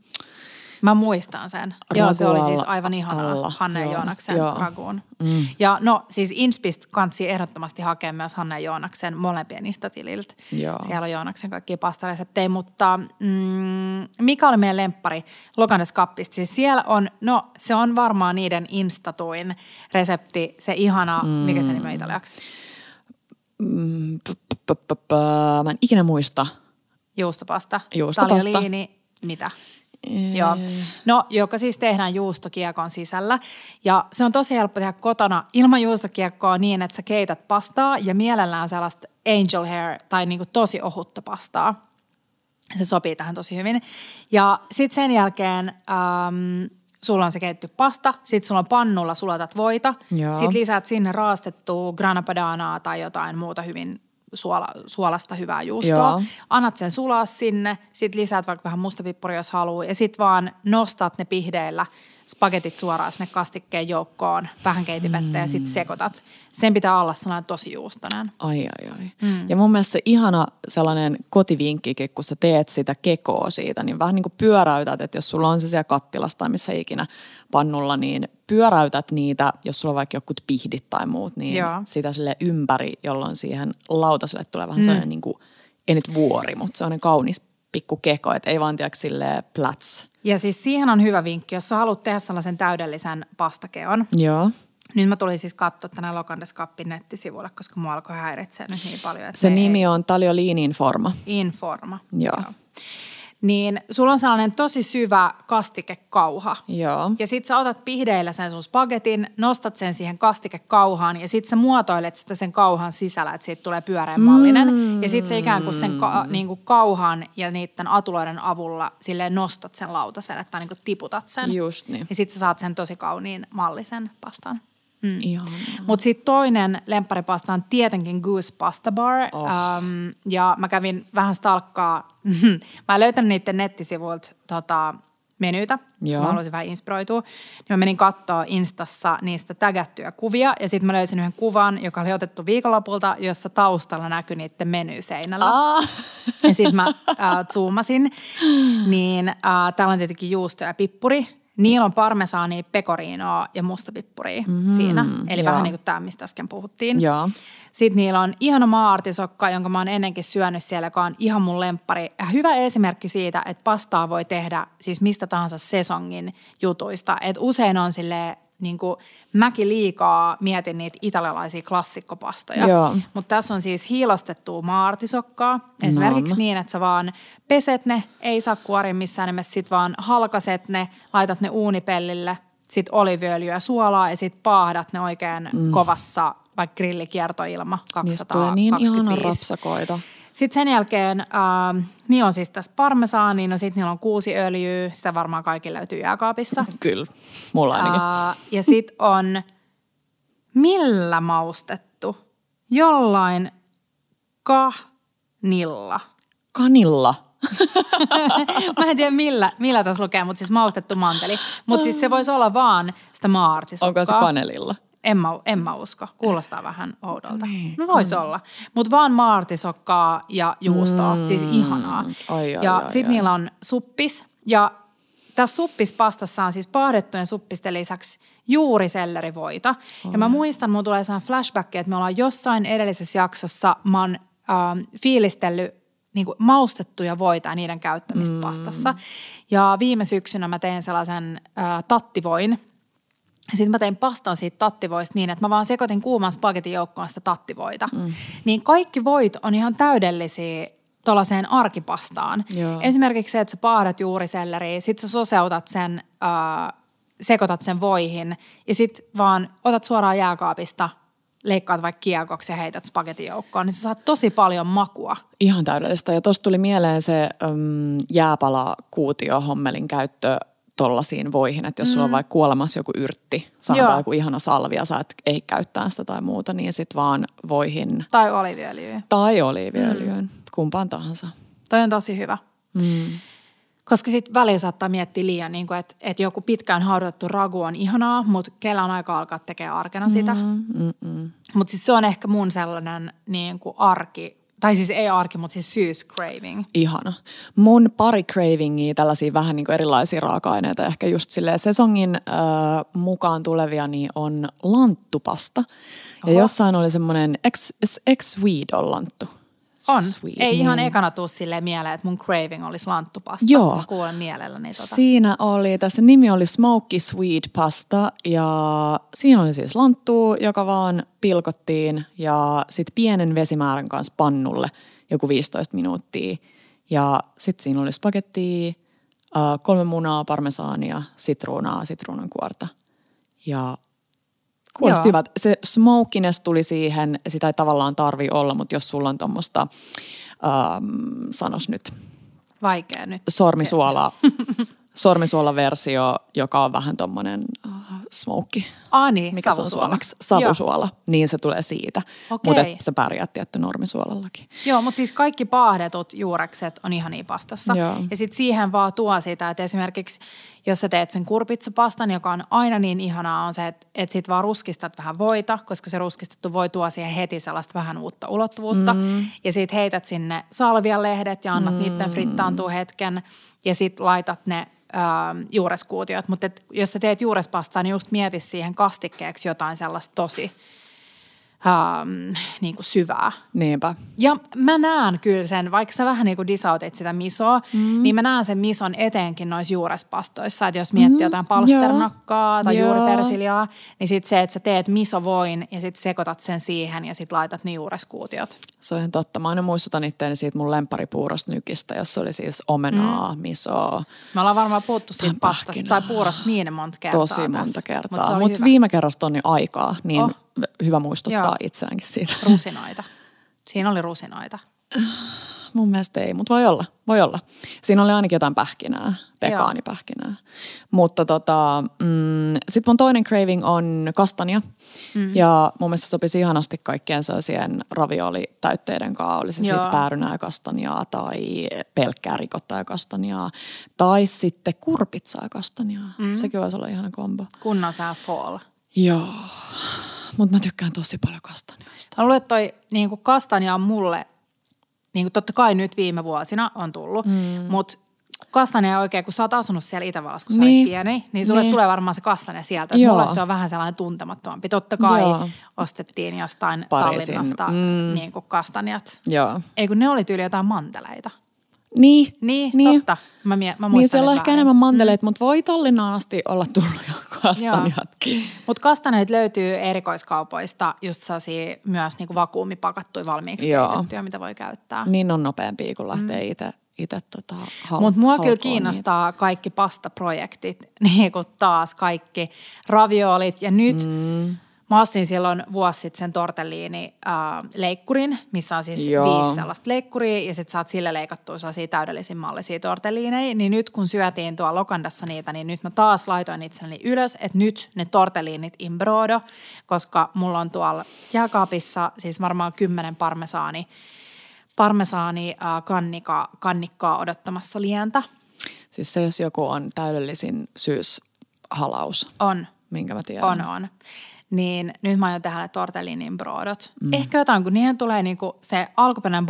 Mä muistan sen. Joo, se oli siis aivan ihanaa. alla. Hanne ja Joo, Joonaksen joo. raguun. Mm. Ja no siis Inspist kansi ehdottomasti hakea myös Hanne Joonaksen molempien. Joo. Siellä on Joonaksen kaikkia pastareseptejä, mutta mm, mikä oli meidän lemppari Lokanes Kappista? Siis siellä on, no se on varmaan niiden instatuin resepti, se ihana, mm. mikä se nimi on italiaksi? Mm, Mä en ikinä muista. Juustopasta. Juustopasta. Tagliolini, mitä? Joo. No, joka siis tehdään juustokiekon sisällä. Ja se on tosi helppo tehdä kotona ilman juustokiekkoa niin, että sä keität pastaa ja mielellään sellaista angel hair tai niinku tosi ohutta pastaa. Se sopii tähän tosi hyvin. Ja sitten sen jälkeen äm, sulla on se keitetty pasta, sitten sulla on pannulla sulatat voita, sitten lisäät sinne raastettua grana padanaa tai jotain muuta hyvin suola, suolasta hyvää juustoa. Joo. Annat sen sulaa sinne, sitten lisäät vaikka vähän mustapippuria, jos haluaa, ja sitten vaan nostat ne pihdeillä spagetit suoraan sinne kastikkeen joukkoon, vähän keitinvettä ja sitten sekoitat. Sen pitää olla sellainen tosi juustoinen. Ai ai ai. Mm. Ja mun mielestä se ihana sellainen kotivinkkikin, kun sä teet sitä kekoa siitä, niin vähän niin kuin pyöräytät, että jos sulla on se siellä kattilassa tai missä ikinä pannulla, niin pyöräytät niitä, jos sulla on vaikka jokut pihdit tai muut, niin Joo. sitä sille ympäri, jolloin siihen lautaselle tulee vähän mm. sellainen niin kuin, ei nyt vuori, mutta sellainen kaunis pikku keko, että ei vaan tiedä silleen plats. Ja siis siihen on hyvä vinkki, jos sä haluat tehdä sellaisen täydellisen pastakeon. Joo. Nyt mä tulin siis katsoa tänne Lokandes Kappin nettisivuille, koska mua alkoi häiritseä nyt niin paljon. Että Se nimi ei- on Tagliolinin forma. Informa. Joo. Niin sulla on sellainen tosi syvä kastikekauha. Joo. Ja sit sä otat pihdeillä sen sun spagetin, nostat sen siihen kastikekauhaan ja sit sä muotoilet sitä sen kauhan sisällä, että siitä tulee pyöreän mallinen. Mm. Ja sit sä ikään kuin sen ka- niin kuin kauhan ja niiden atuloiden avulla silleen nostat sen lautaselle tai niin kuin tiputat sen. Just niin. Ja sit sä saat sen tosi kauniin mallisen pastan. Mm. Mutta sitten toinen lempparipasta on tietenkin Goose Pasta Bar. Oh. Um, ja mä kävin vähän stalkkaa. mä en löytänyt niiden nettisivuilta tota, menyitä. Joo. Mä haluaisin vähän inspiroitua. Niin mä menin katsoa Instassa niistä tägättyjä kuvia. Ja sitten mä löysin yhden kuvan, joka oli otettu viikonlopulta, jossa taustalla näkyi niiden meny seinällä. Ah. Ja sitten mä äh, zoomasin, niin äh, täällä on tietenkin juusto ja pippuri. Niillä on parmesaania, pecorinoa ja mustapippuria mm-hmm, siinä. Eli joo. vähän niin kuin tämä, mistä äsken puhuttiin. Joo. Sitten niillä on ihana maa-artisokka, jonka mä oon ennenkin syönyt siellä, joka on ihan mun lemppari. Ja hyvä esimerkki siitä, että pastaa voi tehdä siis mistä tahansa sesongin jutuista. Et usein on sille niin kuin, mäkin liikaa mietin niitä italialaisia klassikkopastoja. Joo. Mutta tässä on siis hiilostettua maartisokkaa. Esimerkiksi No. niin, että sä vaan peset ne, ei saa kuoria missään nimessä, sit vaan halkaset ne, laitat ne uunipellille, sit oliviöljyä, suolaa ja sit paahdat ne oikein mm. kovassa vaikka grillikiertoilma Niistä tulee niin 225. ihana rapsakoita. Sitten sen jälkeen, äh, niillä on siis tässä parmesaani, no sitten niillä on kuusi öljyä, sitä varmaan kaikki löytyy jääkaapissa. Kyllä, mulla ainakin. Äh, ja sitten on, millä maustettu? Jollain kahnilla. Kanilla. Mä en tiedä millä, millä tässä lukee, mutta siis maustettu manteli. Mutta siis se voisi olla vaan sitä maartisokkaa. Onko se kanelilla? En mä, en mä usko. Kuulostaa vähän oudolta. No voisi olla. Mutta vaan maartisokkaa ja juustoa. Mm. Siis ihanaa. Ai, ai, ja sitten niillä on suppis. Ja tässä suppispastassa on siis paahdettujen suppisten lisäksi juuri sellerivoita. Ja mä muistan, mulla tulee sellainen flashback, että me ollaan jossain edellisessä jaksossa, mä oon ähm, fiilistellyt niin kuin maustettuja voita ja niiden käyttämistä mm. pastassa. Ja viime syksynä mä tein sellaisen äh, tattivoin, sitten mä tein pastan siitä tattivoista niin, että mä vaan sekoitin kuuman spagetin joukkoon sitä tattivoita. Mm. Niin kaikki voit on ihan täydellisiä tuollaiseen arkipastaan. Joo. Esimerkiksi se, että sä paahdat juuriselleria, sit sä soseutat sen, äh, sekoitat sen voihin ja sit vaan otat suoraan jääkaapista, leikkaat vaikka kiekoksi ja heität spagetin joukkoon, niin sä saat tosi paljon makua. Ihan täydellistä. Ja tuosta tuli mieleen se um, jääpalakuutio hommelin käyttö tollasiin voihin, että jos sulla on vaikka kuolemassa joku yrtti, sanotaan joku ihana salvia, ja sä et ei käyttää sitä tai muuta, niin sit vaan voihin Tai oliviöljyä. tai oliiviöljyyn, mm. kumpaan tahansa. Toi on tosi hyvä. Mm. Koska sitten välillä saattaa miettiä liian, niin että, että joku pitkään haudutettu ragu on ihanaa, mutta kellä on aika alkaa tekemään arkena sitä. Mm, mm, mm. Mutta siis se on ehkä mun sellainen niin kuin arki, tai siis ei arki, mutta siis syyscraving. Ihana. Mun pari cravingia, tällaisia vähän niin kuin erilaisia raaka-aineita, ehkä just silleen sesongin äh, mukaan tulevia, niin on lanttupasta. Ja Oho. jossain oli semmoinen, ex Swede on lanttu? On. Swede, ei ihan niin. ekana tuu silleen mieleen, että mun craving olisi lanttupasta. Joo. Mä kuulen mielelläni tota. Siinä oli, tässä nimi oli Smoky Sweet Pasta ja siinä oli siis lanttua, joka vaan pilkottiin ja sitten pienen vesimäärän kanssa pannulle joku 15 minuuttia. Ja sitten siinä oli spagettia, äh, kolme munaa, parmesaania, sitruunaa, sitruunankuorta ja kuulosti Joo. hyvältä. Se smokiness tuli siihen, sitä ei tavallaan tarvi olla, mutta jos sulla on tuommoista, ähm, sanos nyt, Vaikea nyt. sormisuola, sormisuola-versio, joka on vähän tommonen uh, smoky. Ah niin, Mikä se on savusuola. suomeksi? Savusuola. Niin se tulee siitä. Okei. Mutta sä pärjäät tietty normisuolallakin. Joo, mutta siis kaikki paahdetut juurekset on ihania pastassa. Joo. Ja sitten siihen vaan tuo sitä, että esimerkiksi jos sä teet sen kurpitsapastan, joka on aina niin ihanaa, on se, että, että sit vaan ruskistat vähän voita, koska se ruskistettu voi tuo siihen heti sellaista vähän uutta ulottuvuutta. Mm. Ja sitten heität sinne salvialehdet ja annat mm. niiden frittaantua hetken ja sitten laitat ne ähm, juureskuutiot. Mutta jos sä teet juurespastaa, niin just mieti siihen kastikkeeksi jotain sellaista tosi ähm, niin kuin syvää. Niinpä. Ja mä näen kyllä sen, vaikka sä vähän niin kuin disautit sitä misoa, mm. niin mä näen sen mison eteenkin noissa juurespastoissa. Että jos miettii mm, jotain palsternakkaa tai Joo. juuripersiljaa, niin sit se, että sä teet misovoin ja sit sekoitat sen siihen ja sit laitat ne juureskuutiot. Se on ihan totta. Mä aina muistutan itteeni siitä mun lempparipuurosta nykistä, jossa oli siis omenaa, mm. misoa, Me ollaan varmaan puhuttu siitä pastasta tai puurosta niin monta kertaa tosi tässä. monta Mut kertaa. Mutta hyvä. viime kerrasta on jo aikaa, niin Oh. Hyvä muistuttaa Joo. itseäänkin siitä. Rusinoita. Siinä oli rusinoita. Mun mielestä ei, mutta voi olla, voi olla. Siinä oli ainakin jotain pähkinää, vegaanipähkinää. Mutta tota, mm, sitten mun toinen craving on kastania. Mm. Ja mun mielestä sopisi ihanasti kaikkien sellaisien raviolitäytteiden kanssa. Oli se Joo. sitten päärynää kastaniaa tai pelkkää rikottaa ja kastaniaa. Tai sitten kurpitsaa kastaniaa. Mm. Sekin voisi olla ihana kombo. Kunnon sää fall. Joo, mutta mä tykkään tosi paljon kastanioista. Mä luulen, että toi niin kuin kastanja on mulle, niin kuin totta kai nyt viime vuosina on tullut, mm. mutta kastanja oikein, kun sä oot asunut siellä Itävallassa, kun sä Niin. olit pieni, niin sulle Niin. tulee varmaan se kastanja sieltä. Että Joo. mulle se on vähän sellainen tuntemattomampi. Totta kai Joo. ostettiin jostain Pariisin, Tallinnasta mm. niin kuin kastanjat. Joo. Ei kun ne oli tyyli jotain manteleita. Niin, Niin, Niin. totta. Mä, mie- mä Niin muistan siellä on ehkä enemmän manteleita, mutta voi Tallinnaan asti olla tullut joku kastanjatkin. Mutta kastanjat löytyy erikoiskaupoista just sellaisia myös niinku vakuumipakattuja valmiiksi Joo. keitettyjä, mitä voi käyttää. Niin on nopeampia, kun lähtee mm. itse itse tota, hal- Mutta mua kyllä kiinnostaa kaikki pastaprojektit, niin kuin taas kaikki raviolit. Ja nyt mm. Mä ostin silloin vuosi sitten sen tortelliini äh, leikkurin, missä on siis Joo. viisi sellaista leikkuria ja sitten saat sille leikattua sellaisia täydellisiä mallisia tortelliineja. Niin nyt kun syötiin tuolla Lokandassa niitä, niin nyt mä taas laitoin itselleni ylös, että nyt ne tortelliinit in brodo, koska mulla on tuolla jääkaapissa siis varmaan kymmenen parmesaani parmesaani äh, kannika, kannikkaa odottamassa lientä. Siis se, jos joku on täydellisin syyshalaus, On, minkä mä tiedän. on, on. Niin nyt mä aion tehdä tortellinin brodot. Mm. Ehkä jotain, kun niihin tulee niinku se alkuperäinen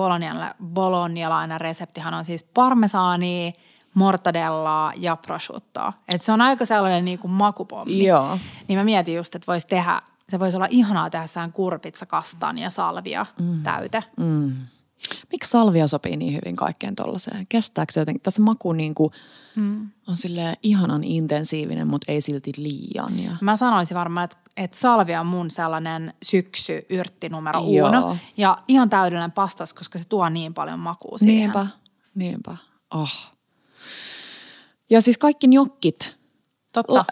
bolognialainen reseptihan on siis parmesaani, mortadellaa ja prosciuttoa. Et se on aika sellainen niinku makupommi. Joo. Niin mä mietin just, että voisi tehdä, se voisi olla ihanaa tehdä sehän kurpitsa, kastania, salvia, mm. täyte. Mm. Miksi salvia sopii niin hyvin kaikkeen tollaiseen? Kestääkö se jotenkin? Tässä maku niin kuin mm. on sille ihanan intensiivinen, mutta ei silti liian. Ja... Mä sanoisin varmaan, että, että salvia on mun sellainen syksy yrtti numero Joo. uno. Ja ihan täydellinen pastas, koska se tuo niin paljon makua siihen. Niinpä, niinpä. Oh. Ja siis kaikki njokkit, Totta. la,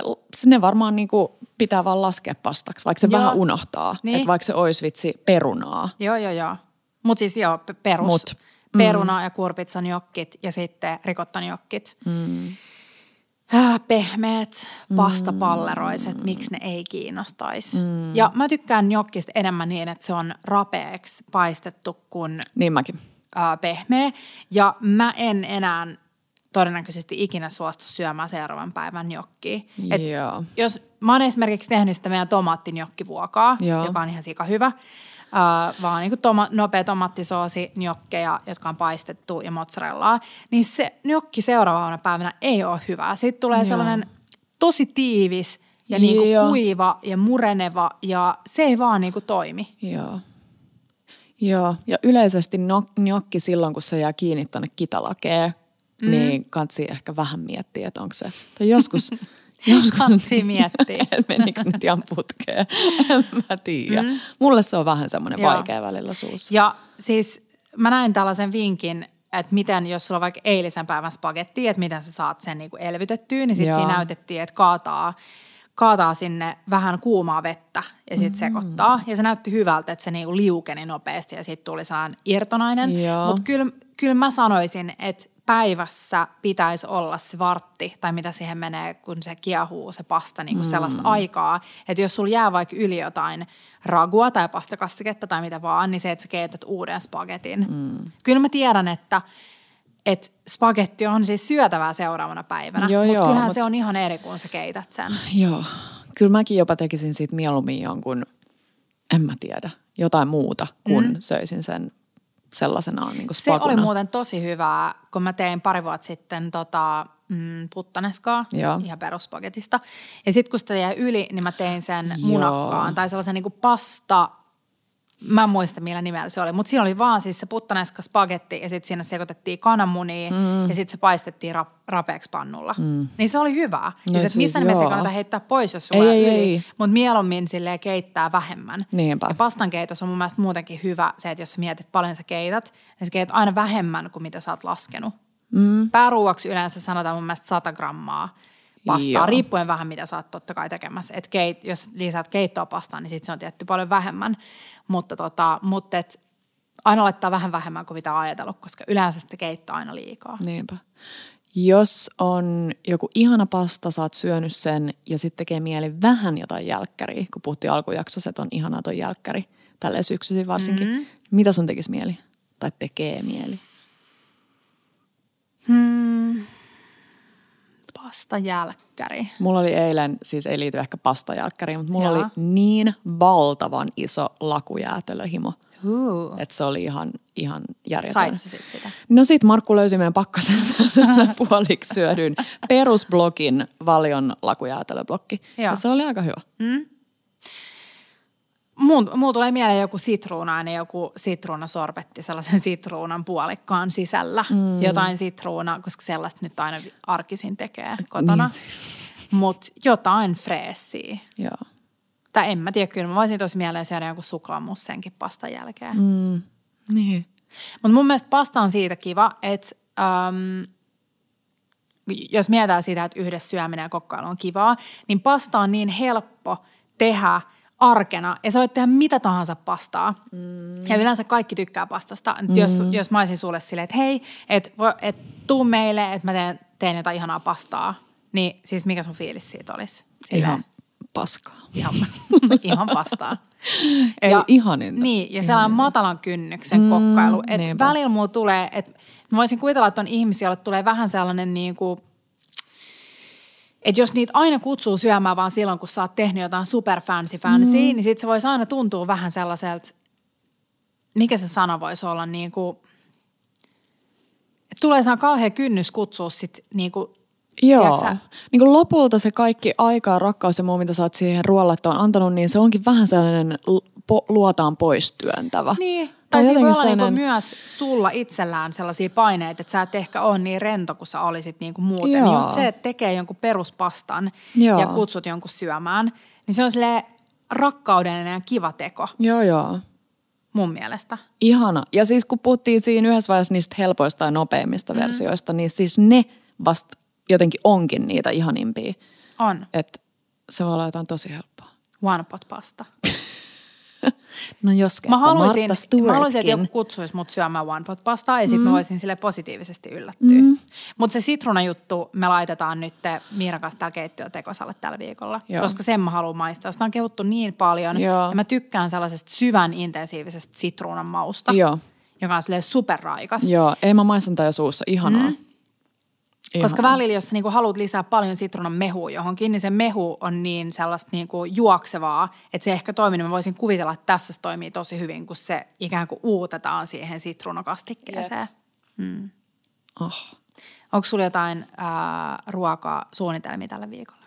ne varmaan niin kuin pitää vaan laskea pastaksi, vaikka se Joo. vähän unohtaa. Niin. Että vaikka se olisi vitsi perunaa. Joo, joo, joo. Mutta siis joo, pe- perus. Mut, mm. Peruna ja kurpitsan jokkit ja sitten rikottan jokkit. Mm. Äh, pehmeät, pastapalleroiset, miksi ne ei kiinnostaisi. Mm. Ja mä tykkään jokkista enemmän niin, että se on rapeeksi paistettu kuin Niin mäkin. ää, pehmeä. Ja mä en enää todennäköisesti ikinä suostu syömään seuraavan päivän. Et Joo. jos mä oon esimerkiksi tehnyt sitä meidän tomaattinjokkivuokaa, Joo. joka on ihan sika hyvä, ää, vaan niin toma, nopea tomaattisoosi, njokkeja, jotka on paistettu ja mozzarellaa, niin se njokki seuraavana päivänä ei ole hyvää. Sitten tulee Joo. sellainen tosi tiivis ja niin kuin Joo. kuiva ja mureneva ja se ei vaan niin kuin toimi. Joo. Joo, ja yleisesti njokki silloin, kun se jää kiinni tuonne kitalakeen, mm. niin kansi ehkä vähän miettiä, että onko se, tai joskus, joskus Kansi miettiä. että menikö nyt ihan putkeen, en mä tiedä. Mm. Mulle se on vähän semmoinen Joo. vaikea välillä suussa. Ja siis mä näin tällaisen vinkin, että miten, jos sulla on vaikka eilisen päivän spagetti, että miten sä saat sen niinku elvytettyä, niin sitten siinä näytettiin, että kaataa, kaataa sinne vähän kuumaa vettä ja sitten mm. sekoittaa. Ja se näytti hyvältä, että se niinku liukeni nopeasti ja sitten tuli sellainen irtonainen. Mutta kyllä, kyllä mä sanoisin, että päivässä pitäisi olla se vartti, tai mitä siihen menee, kun se kiehuu se pasta, niin kuin sellaista aikaa. Että jos sulla jää vaikka yli jotain ragua tai pastakastiketta tai mitä vaan, niin se, että sä keität uuden spagetin. Mm. Kyllä mä tiedän, että että spagetti on siis syötävää seuraavana päivänä, Joo, mutta joo, kyllähän mut- se on ihan eri, kun sä keität sen. Joo, kyllä mäkin jopa tekisin siitä mieluummin jonkun, en mä tiedä, jotain muuta, kun mm. söisin sen sellaisenaan niin Se spakuna. oli muuten tosi hyvää, kun mä tein pari vuotta sitten tota, mm, puttaneskaa Joo. ihan peruspaketista. Ja sitten kun sitä jäi yli, niin mä tein sen Joo. munakkaan tai sellaisen niin kuin pasta, mä en muista millä nimellä se oli, mutta siinä oli vaan siis se puttaneska spagetti ja sitten siinä sekoitettiin kananmunia mm. ja sitten se paistettiin rap, rapeaksi pannulla. Mm. Niin se oli hyvää. No ja se, siis missä nimessä kannata heittää pois, jos sulla Ei, ei, mutta mieluummin silleen keittää vähemmän. Niinpä. Ja pastan keitos on mun mielestä muutenkin hyvä se, että jos sä mietit paljon sä keität, niin sä keität aina vähemmän kuin mitä sä oot laskenut. Mm. Pääruuaksi yleensä sanotaan mun mielestä 100 grammaa pastaa, Joo. riippuen vähän mitä sä oot totta kai tekemässä. Et keit, jos lisäät keittoa pastaan, niin sit se on tietty paljon vähemmän. Mutta, tota, mutta et aina laittaa vähän vähemmän kuin mitä on ajatellut, koska yleensä sitä keittää aina liikaa. Niinpä. Jos on joku ihana pasta, sä oot syönyt sen ja sitten tekee mieli vähän jotain jälkkäriä, kun puhuttiin alkujaksossa, että on ihanaa toi jälkkäri, tälleen syksyisin varsinkin. Mm-hmm. Mitä sun tekisi mieli? Tai tekee mieli? Pasta jälkkäri. Mulla oli eilen, siis ei liity ehkä pastajälkkäriin, mutta mulla Joo. oli niin valtavan iso lakujäätelöhimo, Uh. että se oli ihan, ihan järjetön. Sait sit sitä? No sit Markku löysi meidän pakkasen sen puoliksi syödyn perusblogin valion lakujäätelöblokki. Joo. Ja se oli aika hyvä. Muun, muu tulee mieleen joku sitruunainen, joku sitruunasorbetti sellaisen sitruunan puolikkaan sisällä. Mm. Jotain sitruunaa, koska sellaista nyt aina arkisin tekee kotona. Niin. mutta jotain freessiä. Joo. Tai en mä tiedä, kyllä mä voisin tosi mieleen syödä jonkun suklaamussenkin pastan jälkeen. Mm. Niin. Mutta mun mielestä pasta on siitä kiva, että äm, jos mietitään sitä, että yhdessä syöminen ja kokkailu on kivaa, niin pasta on niin helppo tehdä arkena. Ja sä voit tehdä mitä tahansa pastaa. Mm. Ja yleensä kaikki tykkää pastasta. Mm. Jos, jos mä olisin sulle silleen, että hei, että et, tuu meille, että mä teen, teen jotain ihanaa pastaa. Niin siis mikä sun fiilis siitä olisi? Silleen, Ihan paskaa. Ihan, ihan pastaa. Ei Ja- ihaninta. Niin, ja sellainen matalan kynnyksen mm, kokkailu. Että välillä mulla tulee, että voisin kuvitella, että on ihmisiä, joille tulee vähän sellainen niin kuin, että jos niitä aina kutsuu syömään vaan silloin, kun sä oot tehnyt jotain super fancy fancy, mm. niin sit se voisi aina tuntua vähän sellaiselta, mikä se sana voisi olla, niin kuin, että tulee saa kauhea kynnys kutsua sit niin kuin, Joo. Tiedätkö Niin kuin lopulta se kaikki aika, rakkaus ja muu, mitä sä oot siihen ruoallattoon antanut, niin se onkin vähän sellainen po- luotaan pois työntävä. Niin. Tai Tai siinä voi olla niinku sellainen- myös sulla itsellään sellaisia paineita, että sä et ehkä ole niin rento kuin sä olisit niinku muuten. Joo. Niin just se, että tekee jonkun peruspastan Joo. ja kutsut jonkun syömään, niin se on sille rakkaudellinen ja kiva teko Joo, joo. mun mielestä. Ihana. Ja siis kun puhuttiin siinä yhdessä vaiheessa niistä helpoista ja nopeimmista mm. versioista, niin siis ne vasta jotenkin onkin niitä ihanimpia. On. Että se voi olla jotain tosi helppoa. One pot pasta. No jos Mä haluaisin, mä haluaisin, että joku kutsuisi mut syömään one pot pastaa ja sitten mm. mä voisin sille positiivisesti yllättyä. Mm. Mutta se sitruunajuttu me laitetaan nyt Miiran kanssa täällä keittiötekosalle tällä viikolla, Joo. koska sen mä haluan maistaa. Sitä on kehuttu niin paljon Joo. ja mä tykkään sellaisesta syvän intensiivisestä sitruunan mausta, Joo, joka on silleen superraikas. joo. Ei mä maistan tää jo suussa. Ihanaa. Mm. Koska välillä, jos sä niinku haluat lisää paljon sitruunan mehua johonkin, niin se mehu on niin sellaista niinku juoksevaa, että se ehkä toimii. Niin Mä voisin kuvitella, että tässä se toimii tosi hyvin, kun se ikään kuin uutetaan siihen sitruunakastikkeeseen. Oh. Onko sulla jotain ää, ruokaa suunnitelmia tällä viikolla?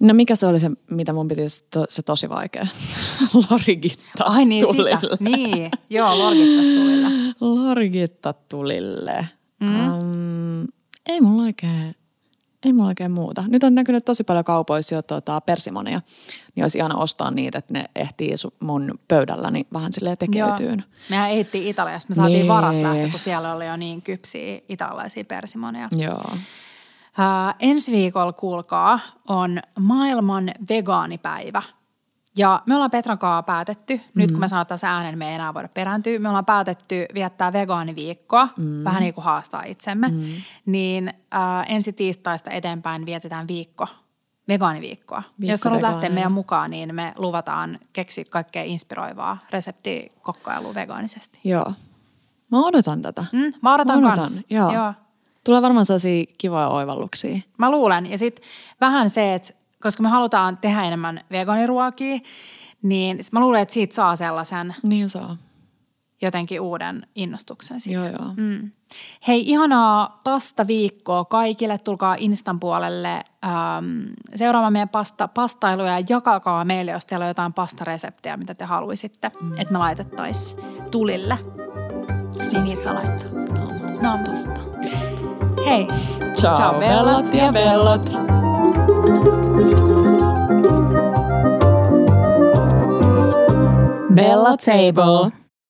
No mikä se oli se, mitä mun piti, se, to, se tosi vaikea? Lorigittat Ai niin, tulille. sitä. Niin, joo, lorgittas tulille. Lorgittat tulille. Mm. Um, ei mulla oikein, ei mulla oikein muuta. Nyt on näkynyt tosi paljon kaupoissa jo tota, persimoneja. Niin olisi ihana ostaa niitä, että ne ehtii mun pöydälläni vähän silleen tekeytyyn. Mehän ehittiin Italiasta. Me saatiin Niin. varaslähtö, kun siellä oli jo niin kypsiä italialaisia persimoneja. Joo. Ää, ensi viikolla, kuulkaa, on maailman vegaanipäivä. Ja me ollaan Petran kanssa päätetty, mm. nyt kun me sanotaan se äänen, me ei enää voida perääntyä, me ollaan päätetty viettää vegaaniviikkoa, mm. vähän niin kuin haastaa itsemme. Mm. Niin ää, ensi tiistaista eteenpäin vietetään viikko, vegaaniviikkoa. Viikko Jos haluat lähteä meidän mukaan, niin me luvataan keksiä kaikkea inspiroivaa reseptikokkailua vegaanisesti. Joo. Mä odotan tätä. Mm, mä odotan Mä odotan, kans. joo. joo. Tulee varmaan sellaisia kivoja oivalluksia. Mä luulen. Ja sitten vähän se, että koska me halutaan tehdä enemmän vegaaniruokia, niin mä luulen, että siitä saa sellaisen Niin saa. jotenkin uuden innostuksen siihen. Joo, joo. Mm. Hei, ihanaa pasta-viikkoa kaikille. Tulkaa Instan puolelle ähm, seuraamaan meidän pasta, pastailuja ja jakakaa meille, jos teillä on jotain pastareseptejä, mitä te haluaisitte, mm. että me laitettaisiin tulille. Niin niitä saa laittaa. No, pasta. pasta. Hei, Ciao, Ciao, bellat ja bellot. Bella Table.